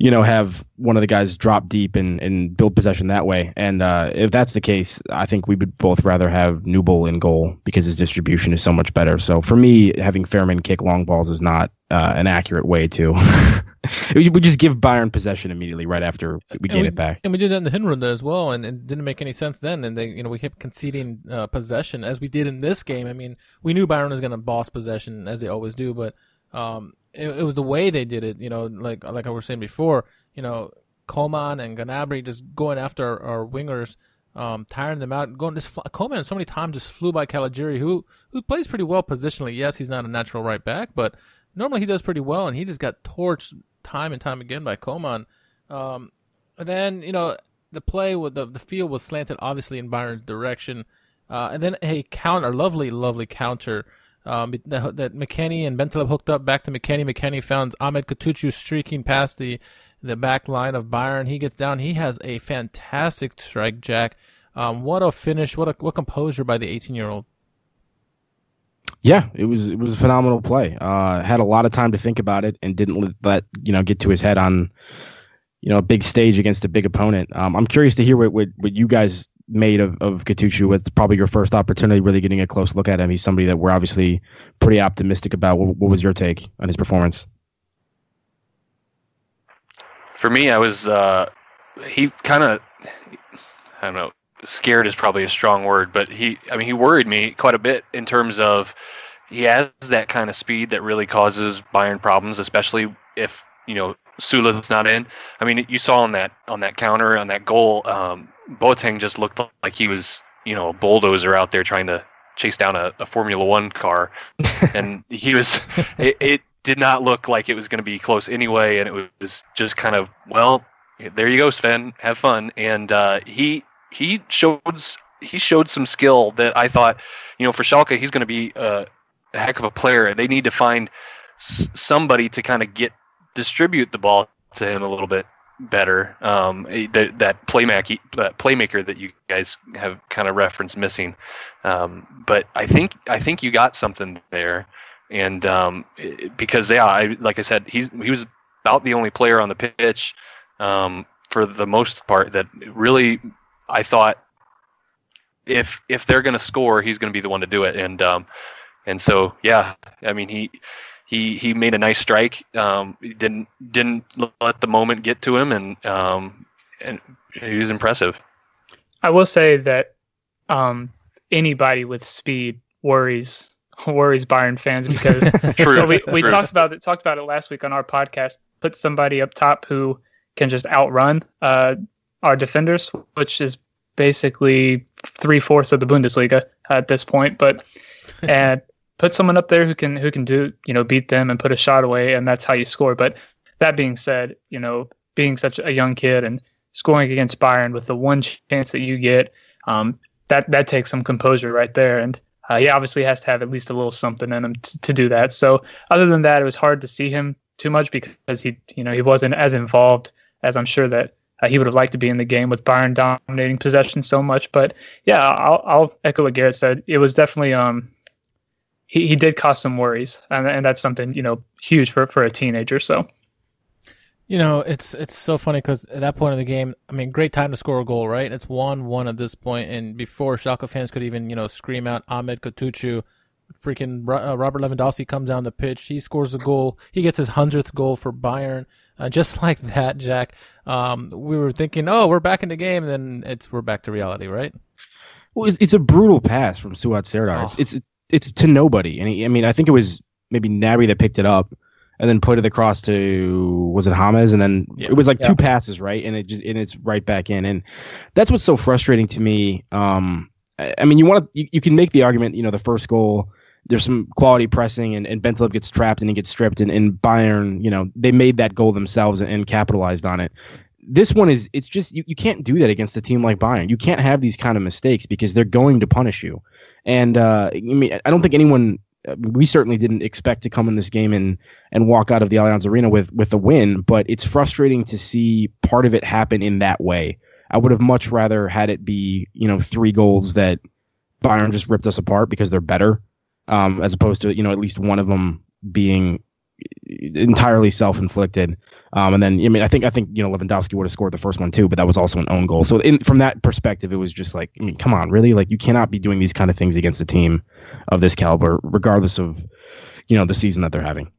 you know, have one of the guys drop deep and, and build possession that way. And uh, if that's the case, I think we would both rather have Nubel in goal because his distribution is so much better. So for me, having Fährmann kick long balls is not uh, an accurate way to. we just give Bayern possession immediately right after we gain we, it back. And we did that in the Hinrunde as well, and it didn't make any sense then. And they, you know, we kept conceding uh, possession as we did in this game. I mean, we knew Bayern was going to boss possession as they always do, but um, it, it, was the way they did it. You know, like like I was saying before. You know, Coman and Gnabry just going after our, our wingers, um, tiring them out. Going this Coman so many times just flew by Caligiuri, who who plays pretty well positionally. Yes, he's not a natural right back, but normally he does pretty well, and he just got torched time and time again by Coman. Um, and then you know the play with the the field was slanted obviously in Bayern's direction, uh, and then a counter, lovely, lovely counter um, that, that McKennie and Bentaleb hooked up back to McKennie. McKennie found Ahmed Kutucu streaking past the the back line of Bayern. He gets down. He has a fantastic strike, Jack. Um, what a finish! What a what composure by the 18 year old. Yeah, it was it was a phenomenal play. Uh, had a lot of time to think about it and didn't let that you know get to his head on you know a big stage against a big opponent. Um, I'm curious to hear what, what what you guys made of, of Kutucu with probably your first opportunity really getting a close look at him. He's somebody that we're obviously pretty optimistic about. What, what was your take on his performance? For me, I was uh, he kind of I don't know scared is probably a strong word, but he I mean he worried me quite a bit in terms of he has that kind of speed that really causes Bayern problems, especially if you know Süle's not in. I mean, you saw on that on that counter on that goal, um, Boateng just looked like he was, you know, a bulldozer out there trying to chase down a, a Formula One car, and he was. It, it, did not look like it was going to be close anyway, and it was just kind of well, there you go, Sven, have fun. And uh, he he showed he showed some skill that I thought, you know, for Schalke, he's going to be uh, a heck of a player. They need to find s- somebody to kind of get distribute the ball to him a little bit better. Um, that that playmaker that playmaker that you guys have kind of referenced missing. Um, but I think I think you got something there, and um, because yeah, I like I said, he's he was about the only player on the pitch um, for the most part that really I thought if if they're going to score, he's going to be the one to do it, and um, and so yeah, I mean he he he made a nice strike. Um, didn't didn't let the moment get to him, and um, and he was impressive. I will say that um, anybody with speed worries worries Bayern fans because True. we, we True. talked about it talked about it last week on our podcast. Put somebody up top who can just outrun uh, our defenders, which is basically three fourths of the Bundesliga at this point. But and put someone up there who can who can do you know beat them and put a shot away, and that's how you score. But that being said, you know, being such a young kid and scoring against Bayern with the one chance that you get, um, that that takes some composure right there. And uh, he obviously has to have at least a little something in him t- to do that. So other than that, it was hard to see him too much because he, you know, he wasn't as involved as I'm sure that uh, he would have liked to be in the game with Bayern dominating possession so much. But yeah, I'll, I'll echo what Garrett said. It was definitely um, he he did cause some worries, and and that's something you know huge for for a teenager. So. You know, it's it's so funny because at that point in the game, I mean, great time to score a goal, right? It's one one at this point, and before Schalke fans could even you know scream out Ahmed Kutucu, freaking uh, Robert Lewandowski comes down the pitch. He scores a goal. He gets his hundredth goal for Bayern, uh, just like that. Jack, um, we were thinking, oh, we're back in the game, and then it's we're back to reality, right? Well, it's, it's a brutal pass from Suat Serdar. Oh. It's, it's it's to nobody, and he, I mean, I think it was maybe Gnabry that picked it up and then put it across to was it James? And then yeah. it was like yeah. two passes right? And it just and it's right back in. And that's what's so frustrating to me. Um I, I mean you want to you, you, can make the argument you know the first goal there's some quality pressing and, and Bentaleb gets trapped and he gets stripped and, and Bayern you know they made that goal themselves and, and capitalized on it this one is it's just you, you can't do that against a team like Bayern. You can't have these kind of mistakes because they're going to punish you. And uh, I mean, I don't think anyone we certainly didn't expect to come in this game and and walk out of the Allianz Arena with with a win, but it's frustrating to see part of it happen in that way. I would have much rather had it be, you know, three goals that Bayern just ripped us apart because they're better, um, as opposed to, you know, at least one of them being entirely self-inflicted. Um, and then I mean I think I think you know Lewandowski would have scored the first one too, but that was also an own goal. So in, from that perspective, it was just like I mean, come on, really? Like you cannot be doing these kind of things against a team of this caliber, regardless of you know the season that they're having.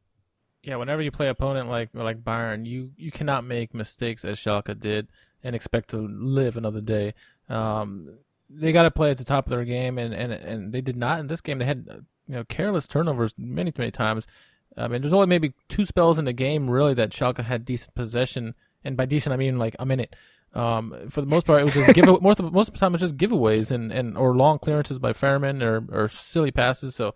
Yeah, whenever you play opponent like like Bayern, you you cannot make mistakes as Schalke did and expect to live another day. Um, they got to play at the top of their game, and, and and they did not in this game. They had you know careless turnovers many many times. I mean, there's only maybe two spells in the game really that Schalke had decent possession, and by decent I mean like a minute. Um, for the most part, it was just give most of, most of the time it was just giveaways and, and or long clearances by Fährmann or or silly passes. So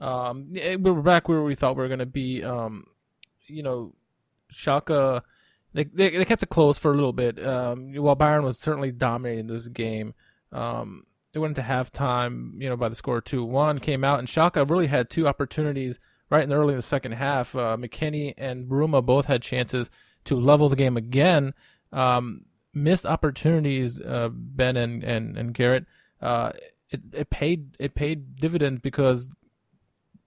um, we were back where we thought we were going to be. Um, you know, Schalke they, they they kept it close for a little bit. Um, while Bayern was certainly dominating this game. Um, they went into halftime, you know, by the score two one. Came out and Schalke really had two opportunities right in the early in the second half. Uh, McKennie and Bruma both had chances to level the game again. Um, missed opportunities, uh, Ben and, and, and Garrett. Uh, it, it paid it paid dividends because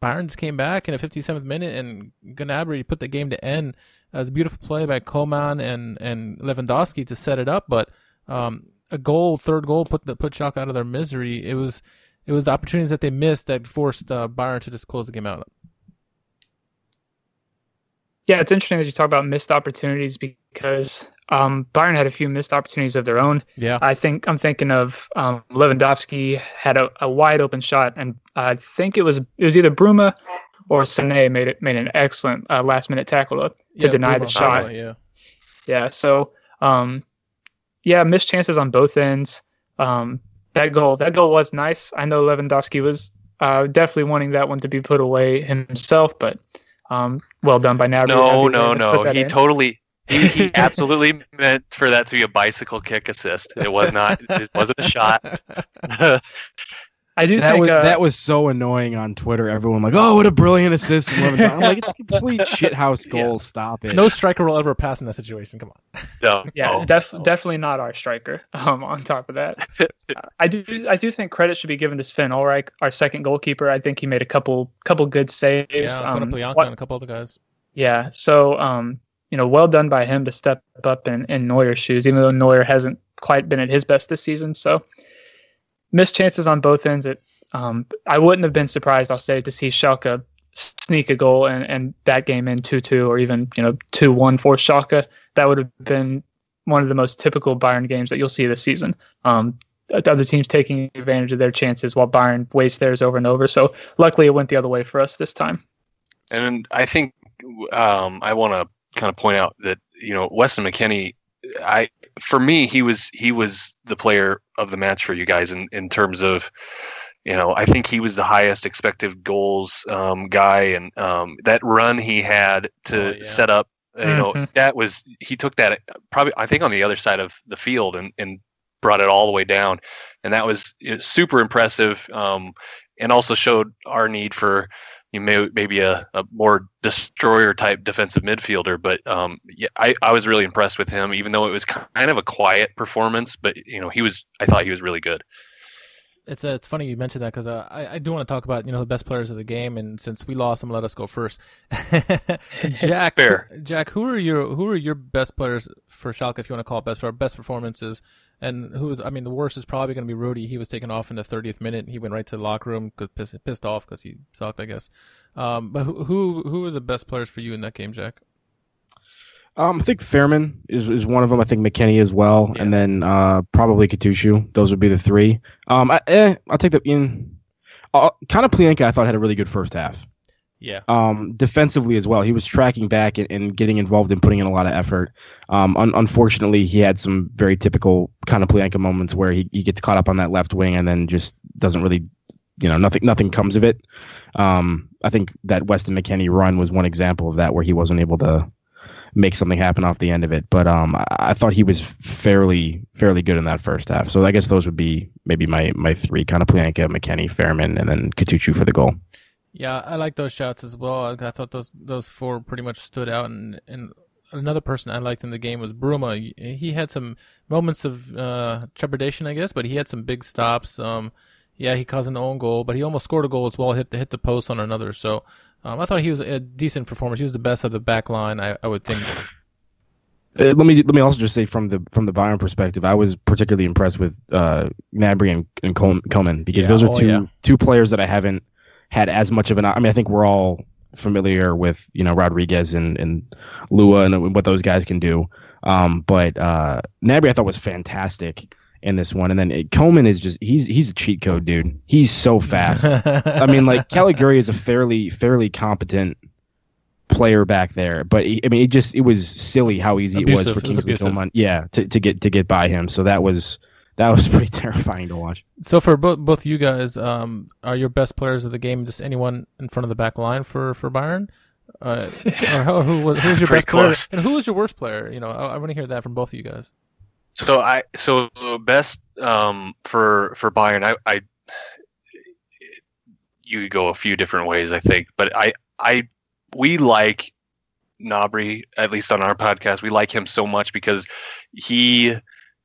Bayern's came back in the 57th minute and Gnabry put the game to end. It was a beautiful play by Coman and, and Lewandowski to set it up, but um, a goal, third goal, put the put Schalke out of their misery. It was it was opportunities that they missed that forced uh, Bayern to just close the game out. Yeah, it's interesting that you talk about missed opportunities because um, Bayern had a few missed opportunities of their own. Yeah, I think I'm thinking of um, Lewandowski had a, a, wide open shot, and I think it was it was either Bruma or Sané made it made an excellent uh, last minute tackle to, to yeah, deny Bruma, the shot. Bruma, yeah, yeah. So um, yeah, missed chances on both ends. Um, that goal that goal was nice. I know Lewandowski was uh, definitely wanting that one to be put away himself, but um, well done by now. No, no, no. He in. totally. He, he absolutely meant for that to be a bicycle kick assist. It was not. It wasn't a shot. I do that think was, uh, that was so annoying on Twitter. Everyone like, "Oh, what a brilliant assist!" I'm like, "It's a complete shithouse goal. Yeah. Stop it." No striker will ever pass in that situation. Come on. No. Yeah, no, def- no. definitely not our striker. Um, on top of that, I do I do think credit should be given to Sven Ulreich, our second goalkeeper. I think he made a couple couple good saves. Yeah, um, what, and a couple other guys. Yeah, so um, you know, well done by him to step up in in Neuer's shoes, even though Neuer hasn't quite been at his best this season. So missed chances on both ends. It, um, I wouldn't have been surprised, I'll say, to see Schalke sneak a goal and, and that game in 2-2 or even, you know, 2-1 for Schalke. That would have been one of the most typical Bayern games that you'll see this season. Um, other teams taking advantage of their chances while Bayern wastes theirs over and over. So luckily it went the other way for us this time. And I think um, I want to kind of point out that, you know, Weston McKennie, I for me, he was he was the player of the match for you guys in, in terms of you know, I think he was the highest expected goals um, guy, and um, that run he had to Oh, yeah. set up, you know, Mhm. that was he took that probably I think on the other side of the field and and brought it all the way down, and that was you know, super impressive, um, and also showed our need for you may, maybe a, a more destroyer type defensive midfielder. But um, yeah, I, I was really impressed with him, even though it was kind of a quiet performance. But you know, he was I thought he was really good. It's uh, it's funny you mentioned that because uh, I I do want to talk about you know the best players of the game, and since we lost, I'm let us go first. Jack, Fair. Jack, who are your who are your best players for Schalke if you want to call it best best performances, and who I mean the worst is probably gonna be Rudy. He was taken off in the 30th minute. He went right to the locker room 'cause pissed, pissed off because he sucked, I guess. Um, but who who who are the best players for you in that game, Jack? Um, I think Fährmann is, is one of them. I think McKennie as well, Yeah. and then uh, probably Kutucu. Those would be the three. Um, I, eh, I'll take the in. Uh, Konoplyanka, I thought had a really good first half. Yeah, Um, defensively as well, he was tracking back and, and getting involved and putting in a lot of effort. Um, un- unfortunately, he had some very typical Konoplyanka moments where he, he gets caught up on that left wing and then just doesn't really, you know, nothing nothing comes of it. Um, I think that Weston McKennie run was one example of that where he wasn't able to make something happen off the end of it. But um, I, I thought he was fairly fairly good in that first half. So I guess those would be maybe my my three kind of Plianka, McKennie, Fährmann, and then Kutucu for the goal. Yeah, I like those shots as well. I, thought those those four pretty much stood out. And, and another person I liked in the game was Bruma. He, had some moments of uh, trepidation, I guess, but he had some big stops. Um, yeah, he caused an own goal, but he almost scored a goal as well. Hit the hit the post on another. So um, I thought he was a decent performer. He was the best of the back line, I, I would think. Uh, let me let me also just say from the from the Bayern perspective, I was particularly impressed with uh, Gnabry and, and Coman because Yeah, those are oh, two yeah. two players that I haven't had as much of an. I mean, I think we're all familiar with you know Rodriguez and and Lua and what those guys can do. Um, but uh, Gnabry I thought was fantastic in this one, and then it, Coman is just he's he's a cheat code dude. He's so fast. I mean, like Caligiuri is a fairly fairly competent player back there, but he, I mean, it just it was silly how easy it was for It Kingsley abusive. Coman, yeah, to, to get to get by him. So that was that was pretty terrifying to watch. So for both both you guys, um, are your best players of the game just anyone in front of the back line for for Bayern? Uh, or who, who was who's your Pretty best player, and who was your worst player? You know, I, I want to hear that from both of you guys. So I so best um, for for Bayern, I, I you go a few different ways, I think, but I I we like Gnabry at least on our podcast. We like him so much because he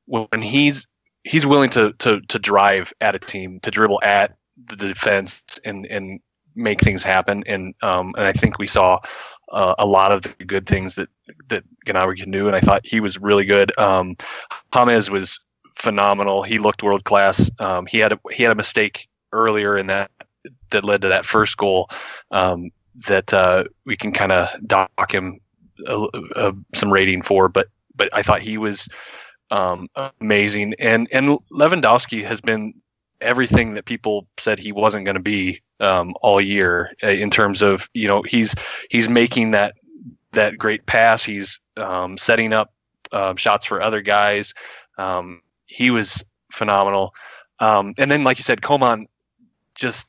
when he's he's willing to to to drive at a team, to dribble at the defense and and make things happen. And um and I think we saw uh, a lot of the good things that that Gnabry can do, and I thought he was really good. Um, James was phenomenal. He looked world class. Um, he had a, he had a mistake earlier in that that led to that first goal um, that uh, we can kind of dock him a, a, some rating for. But but I thought he was um, amazing, and and Lewandowski has been everything that people said he wasn't going to be um, all year uh, in terms of you know he's he's making that that great pass. He's um, setting up um, shots for other guys. Um, he was phenomenal. Um, and then, like you said, Coman just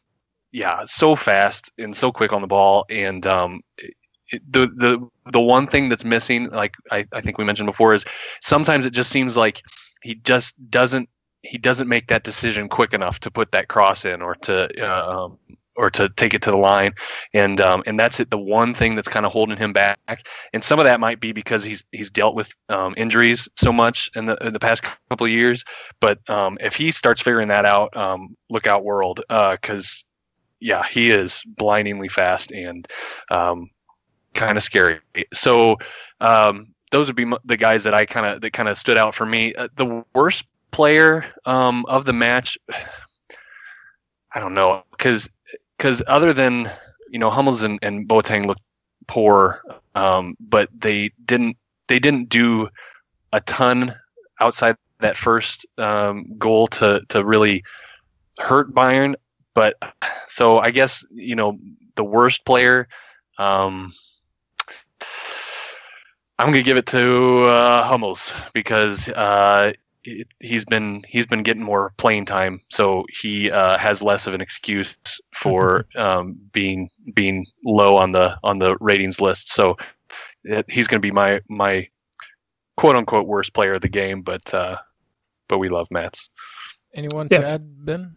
yeah, so fast and so quick on the ball. And um, the the the one thing that's missing, like I, I think we mentioned before, is sometimes it just seems like he just doesn't he doesn't make that decision quick enough to put that cross in or to uh, um, or to take it to the line, and um, and that's it. The one thing that's kind of holding him back, and some of that might be because he's he's dealt with um, injuries so much in the in the past couple of years. But um, if he starts figuring that out, um, look out, world, because yeah, he is blindingly fast and um, kind of scary. So um, those would be the guys that I kind of that kind of stood out for me. Uh, the worst player um, of the match, I don't know, because because other than you know Hummels and, and Boateng looked poor, um, but they didn't they didn't do a ton outside that first um, goal to to really hurt Bayern. But so I guess you know the worst player. Um, I'm gonna give it to uh, Hummels because uh, it, he's been he's been getting more playing time, so he uh, has less of an excuse for um, being being low on the on the ratings list. So it, he's going to be my my quote unquote worst player of the game, but uh, but we love Mats. Anyone Yeah. to add, Ben?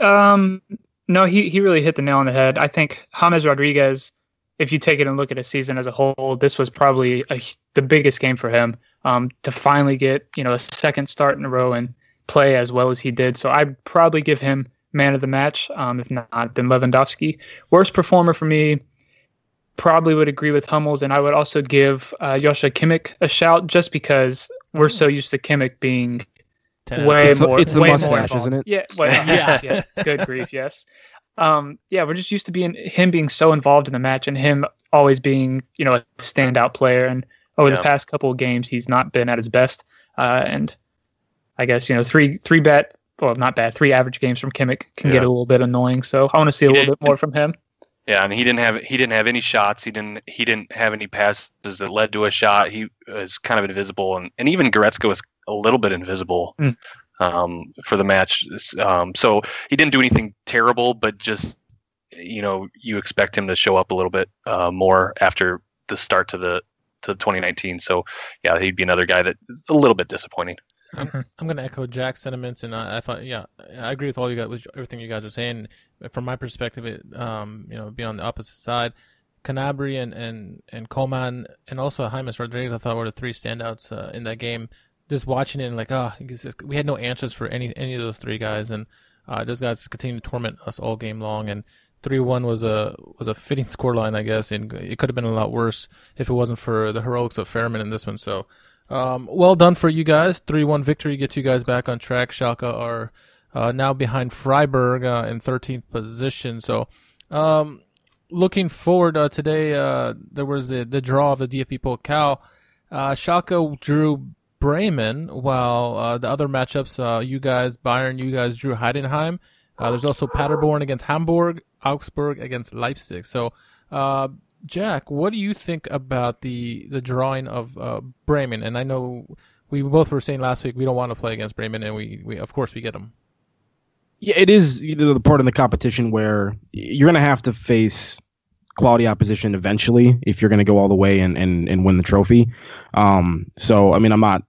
Um, no, he he really hit the nail on the head. I think James Rodriguez, if you take it and look at a season as a whole, this was probably a, the biggest game for him. Um, to finally get you know a second start in a row and play as well as he did. So I'd probably give him man of the match. Um, if not, then Lewandowski. Worst performer for me. Probably would agree with Hummels, and I would also give uh, Joshua Kimmich a shout just because we're so used to Kimmich being 10 way It's the- more. it's the way more mustache, involved. isn't it? Yeah, well, Yeah. yeah, yeah. Good grief, yes. Um, yeah, we're just used to being him being so involved in the match and him always being, you know, a standout player. And over Yeah. the past couple of games, he's not been at his best. Uh, and I guess you know, three three bet, well, not bad, three average games from Kimmich can get a little bit annoying. So I want to see a He little did- bit more from him. Yeah, and he didn't have he didn't have any shots. He didn't he didn't have any passes that led to a shot. He was kind of invisible, and, and even Goretzka was a little bit invisible Mm. Um, for the match. Um, so he didn't do anything terrible, but just you know you expect him to show up a little bit uh, more after the start to the to 2019. So yeah, he'd be another guy that is a little bit disappointing. I'm, I'm going to echo Jack's sentiments, and I, I thought, yeah, I agree with all you guys, with everything you guys are saying. From my perspective, it, um, you know, being on the opposite side, Gnabry and and and Coman, and also James Rodriguez, I thought were the three standouts uh, in that game. Just watching it, and like, oh, we had no answers for any any of those three guys, and uh, those guys continue to torment us all game long. And three one was a was a fitting scoreline, I guess, and it could have been a lot worse if it wasn't for the heroics of Fährmann in this one. So. Um, well done for you guys. 3-1 victory gets you guys back on track. Schalke are uh, now behind Freiburg uh, in 13th position. So, um, looking forward uh, today, uh, there was the, the draw of the DFB Pokal. Uh, Schalke drew Bremen, while uh, the other matchups, uh, you guys, Bayern, you guys drew Heidenheim. Uh, there's also Paderborn against Hamburg, Augsburg against Leipzig. So, uh, Jack, what do you think about the the drawing of uh, Bremen? And I know we both were saying last week we don't want to play against Bremen, and we, we of course we get them. Yeah, it is the part in the competition where you're going to have to face quality opposition eventually if you're going to go all the way and, and, and win the trophy. Um, so, I mean, I'm not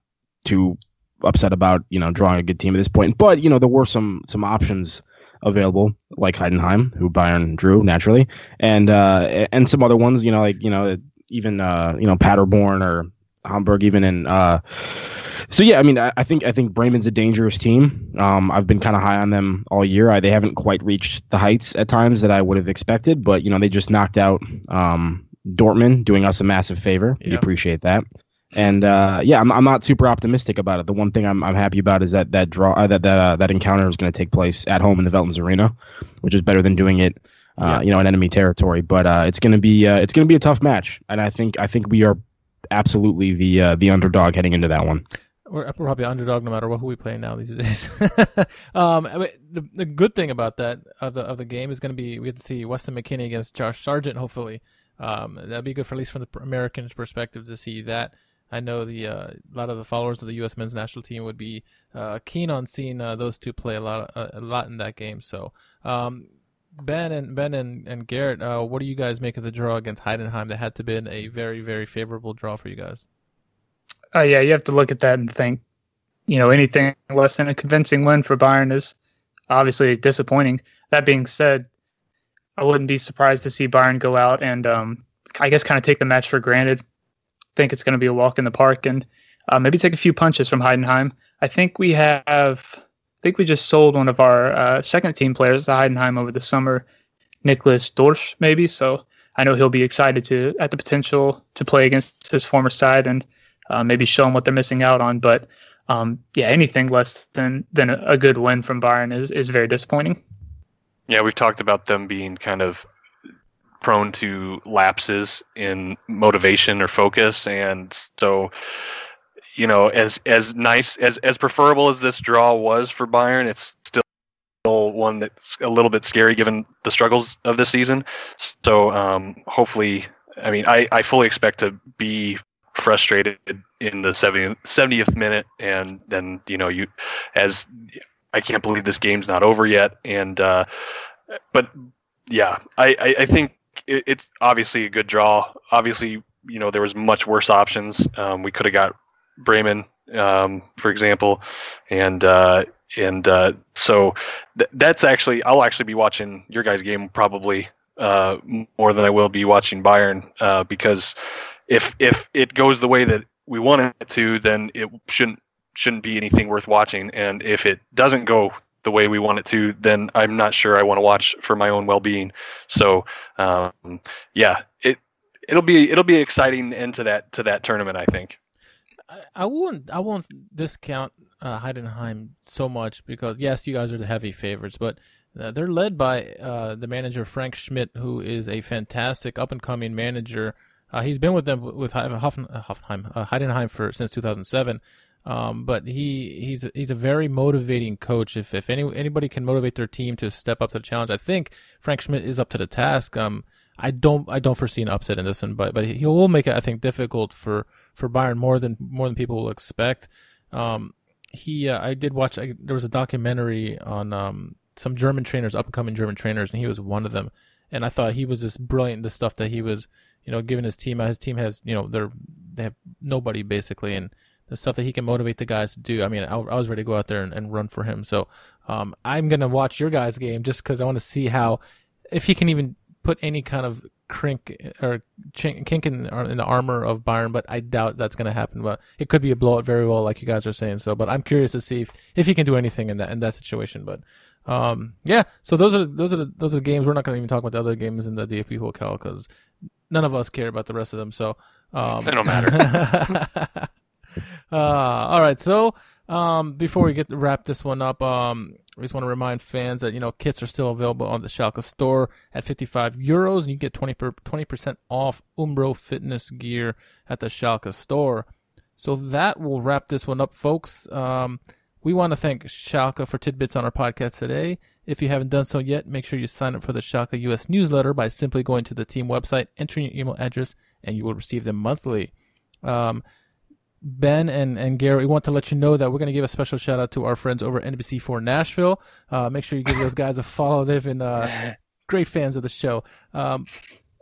too upset about, you know, drawing a good team at this point, but, you know, there were some, some options available like Heidenheim, who Bayern drew naturally, and, uh, and some other ones, you know, like, you know, even, uh, you know, Paderborn or Hamburg even. And, uh, so yeah, I mean, I, I think I think Bremen's a dangerous team. Um, I've been kind of high on them all year. I, they haven't quite reached the heights at times that I would have expected, but you know, they just knocked out um, Dortmund, doing us a massive favor. We appreciate that. And uh, yeah, I'm, I'm not super optimistic about it. The one thing I'm, I'm happy about is that that draw uh, that that uh, that encounter is going to take place at home in the Veltins Arena, which is better than doing it, uh, Yeah. you know, in enemy territory. But uh, it's going to be uh, it's going to be a tough match, and I think I think we are absolutely the uh, the underdog heading into that one. We're, we're probably the underdog no matter what who we play now these days. um, I mean, the the good thing about that of the of the game is going to be we get to see Weston McKennie against Josh Sargent. Hopefully, um, that'd be good for at least from the Americans' perspective to see that. I know the uh, a lot of the followers of the U.S. men's national team would be uh, keen on seeing uh, those two play a lot uh, a lot in that game. So, um, Ben and Ben and, and Garrett, uh, what do you guys make of the draw against Heidenheim? That had to been a very very favorable draw for you guys. Yeah, you have to look at that and think, you know, anything less than a convincing win for Bayern is obviously disappointing. That being said, I wouldn't be surprised to see Bayern go out and, um, I guess, kind of take the match for granted. Think it's going to be a walk in the park and uh, maybe take a few punches from Heidenheim. I think we have, I think we just sold one of our uh, second team players to Heidenheim over the summer, Nicholas Dorsch, maybe. So I know he'll be excited to at the potential to play against his former side and uh, maybe show them what they're missing out on. But um, yeah, anything less than than a, good win from Bayern is is very disappointing. Yeah, we've talked about them being kind of prone to lapses in motivation or focus, and so you know, as as nice as as preferable as this draw was for Bayern, it's still one that's a little bit scary given the struggles of this season. So um, hopefully, I mean, I, I fully expect to be frustrated in the 70th, 70th minute, and then you know you as I can't believe this game's not over yet, and uh, but yeah, I I, I think it, it's obviously a good draw. Obviously, you know there was much worse options. Um, we could have got Bremen, um, for example, and uh, and uh, so th- that's actually I'll actually be watching your guys' game probably uh, more than I will be watching Bayern uh, because if if it goes the way that we want it to, then it shouldn't shouldn't be anything worth watching. And if it doesn't go the way we want it to, then I'm not sure I want to watch for my own well-being. So um, yeah, it it'll be it'll be exciting into that to that tournament. I think. I, I won't I won't discount uh, Heidenheim so much because yes, you guys are the heavy favorites, but uh, they're led by uh, the manager Frank Schmidt, who is a fantastic up and coming manager. Uh, he's been with them with Hoffen, Hoffenheim, uh, Heidenheim for since 2007. Um, but he he's a, he's a very motivating coach. If if any anybody can motivate their team to step up to the challenge, I think Frank Schmidt is up to the task. Um, I don't I don't foresee an upset in this one, but but he will make it I think difficult for for Bayern more than more than people will expect. Um, he uh, I did watch I, there was a documentary on um some German trainers, up and coming German trainers, and he was one of them. And I thought he was just brilliant. The stuff that he was, you know, giving his team. His team has, you know, they're they have nobody basically, and the stuff that he can motivate the guys to do. I mean, I, I was ready to go out there and, and run for him. So um, I'm gonna watch your guys' game just because I want to see how if he can even put any kind of crink or chink, kink in, in, the armor of Bayern, but I doubt that's going to happen. But it could be a blowout very well, like you guys are saying. So, but I'm curious to see if, if he can do anything in that in that situation. But um, yeah, so those are those are the, those are the games. We're not going to even talk about the other games in the Pokal because none of us care about the rest of them. So um, they don't matter. uh, all right, so um, before we get wrap this one up, um, I just want to remind fans that you know kits are still available on the Schalke store at 55 euros, and you get 20 percent off Umbro fitness gear at the Schalke store. So that will wrap this one up, folks. Um, we want to thank Schalke for tidbits on our podcast today. If you haven't done so yet, make sure you sign up for the Schalke US newsletter by simply going to the team website, entering your email address, and you will receive them monthly. Um, Ben and, and Gary, we want to let you know that we're going to give a special shout out to our friends over at NBC4 Nashville. Uh, make sure you give those guys a follow. They've been uh, great fans of the show. Um,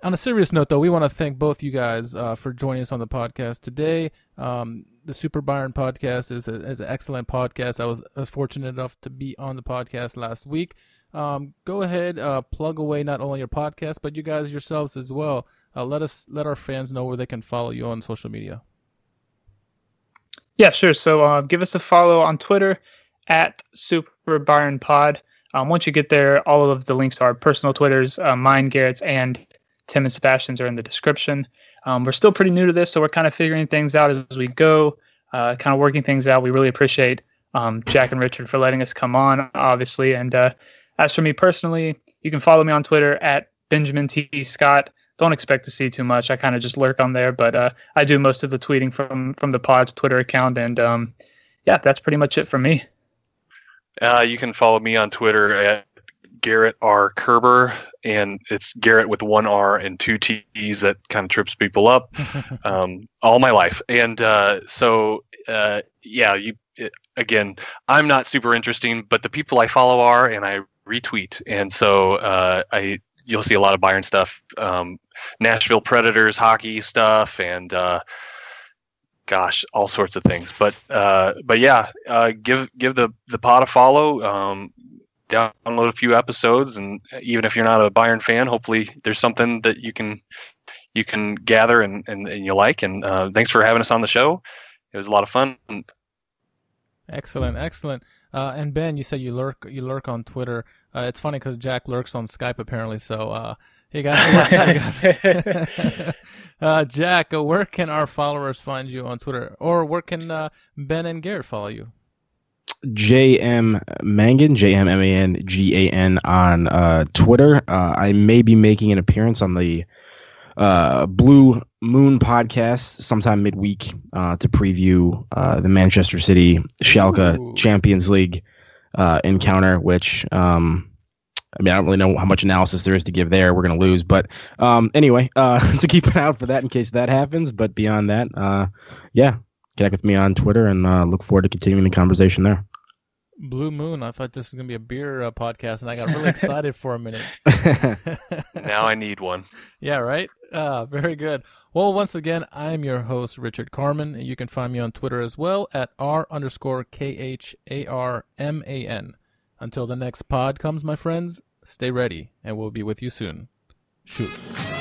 on a serious note, though, we want to thank both you guys uh, for joining us on the podcast today. Um, the Super Bayern podcast is, a, is an excellent podcast. I was, I was fortunate enough to be on the podcast last week. Um, go ahead, uh, plug away not only your podcast but you guys yourselves as well. Uh, let us let our fans know where they can follow you on social media. Yeah, sure. So uh, give us a follow on Twitter at Super Bayern Pod. Um, once you get there, all of the links our personal Twitters, uh, mine, Garrett's, and Tim and Sebastian's are in the description. Um, we're still pretty new to this, so we're kind of figuring things out as we go, uh, kind of working things out. We really appreciate um, Jack and Richard for letting us come on, obviously. And uh, as for me personally, you can follow me on Twitter at Benjamin T. Scott don't expect to see too much. I kind of just lurk on there, but uh, I do most of the tweeting from from the pod's Twitter account, and um, yeah, that's pretty much it for me. Uh, you can follow me on Twitter at Garrett R Kerber, and it's Garrett with one R and two T's. That kind of trips people up um, all my life, and uh, so uh, yeah, you again, I'm not super interesting, but the people I follow are, and I retweet, and so uh, I you'll see a lot of Bayern stuff, um, Nashville Predators hockey stuff, and uh, gosh, all sorts of things. But uh, but yeah, uh, give give the the pod a follow. Um, download a few episodes, and even if you're not a Bayern fan, hopefully there's something that you can you can gather and and, and you like. And uh, thanks for having us on the show. It was a lot of fun. Excellent, excellent. Uh, and Ben, you said you lurk you lurk on Twitter. Uh, it's funny because Jack lurks on Skype apparently. So uh, hey guys, uh, Jack, uh, where can our followers find you on Twitter, or where can uh, Ben and Garrett follow you? JM Mangan, J M M A N G A N on uh, Twitter. Uh, I may be making an appearance on the uh, Blue Moon podcast sometime midweek uh, to preview uh, the Manchester City Schalke Ooh. Champions League uh, encounter, which um, I mean, I don't really know how much analysis there is to give there. We're going to lose, but um, anyway, uh, so keep an eye out for that in case that happens. But beyond that, uh, yeah, connect with me on Twitter and uh, look forward to continuing the conversation there. Blue Moon. I thought this was gonna be a beer uh, podcast, and I got really excited for a minute. now I need one. Yeah, right. Uh, very good. Well, once again, I'm your host Richard Kharman, and you can find me on Twitter as well at r underscore k h a r m a n. Until the next pod comes, my friends, stay ready, and we'll be with you soon. Tschüss.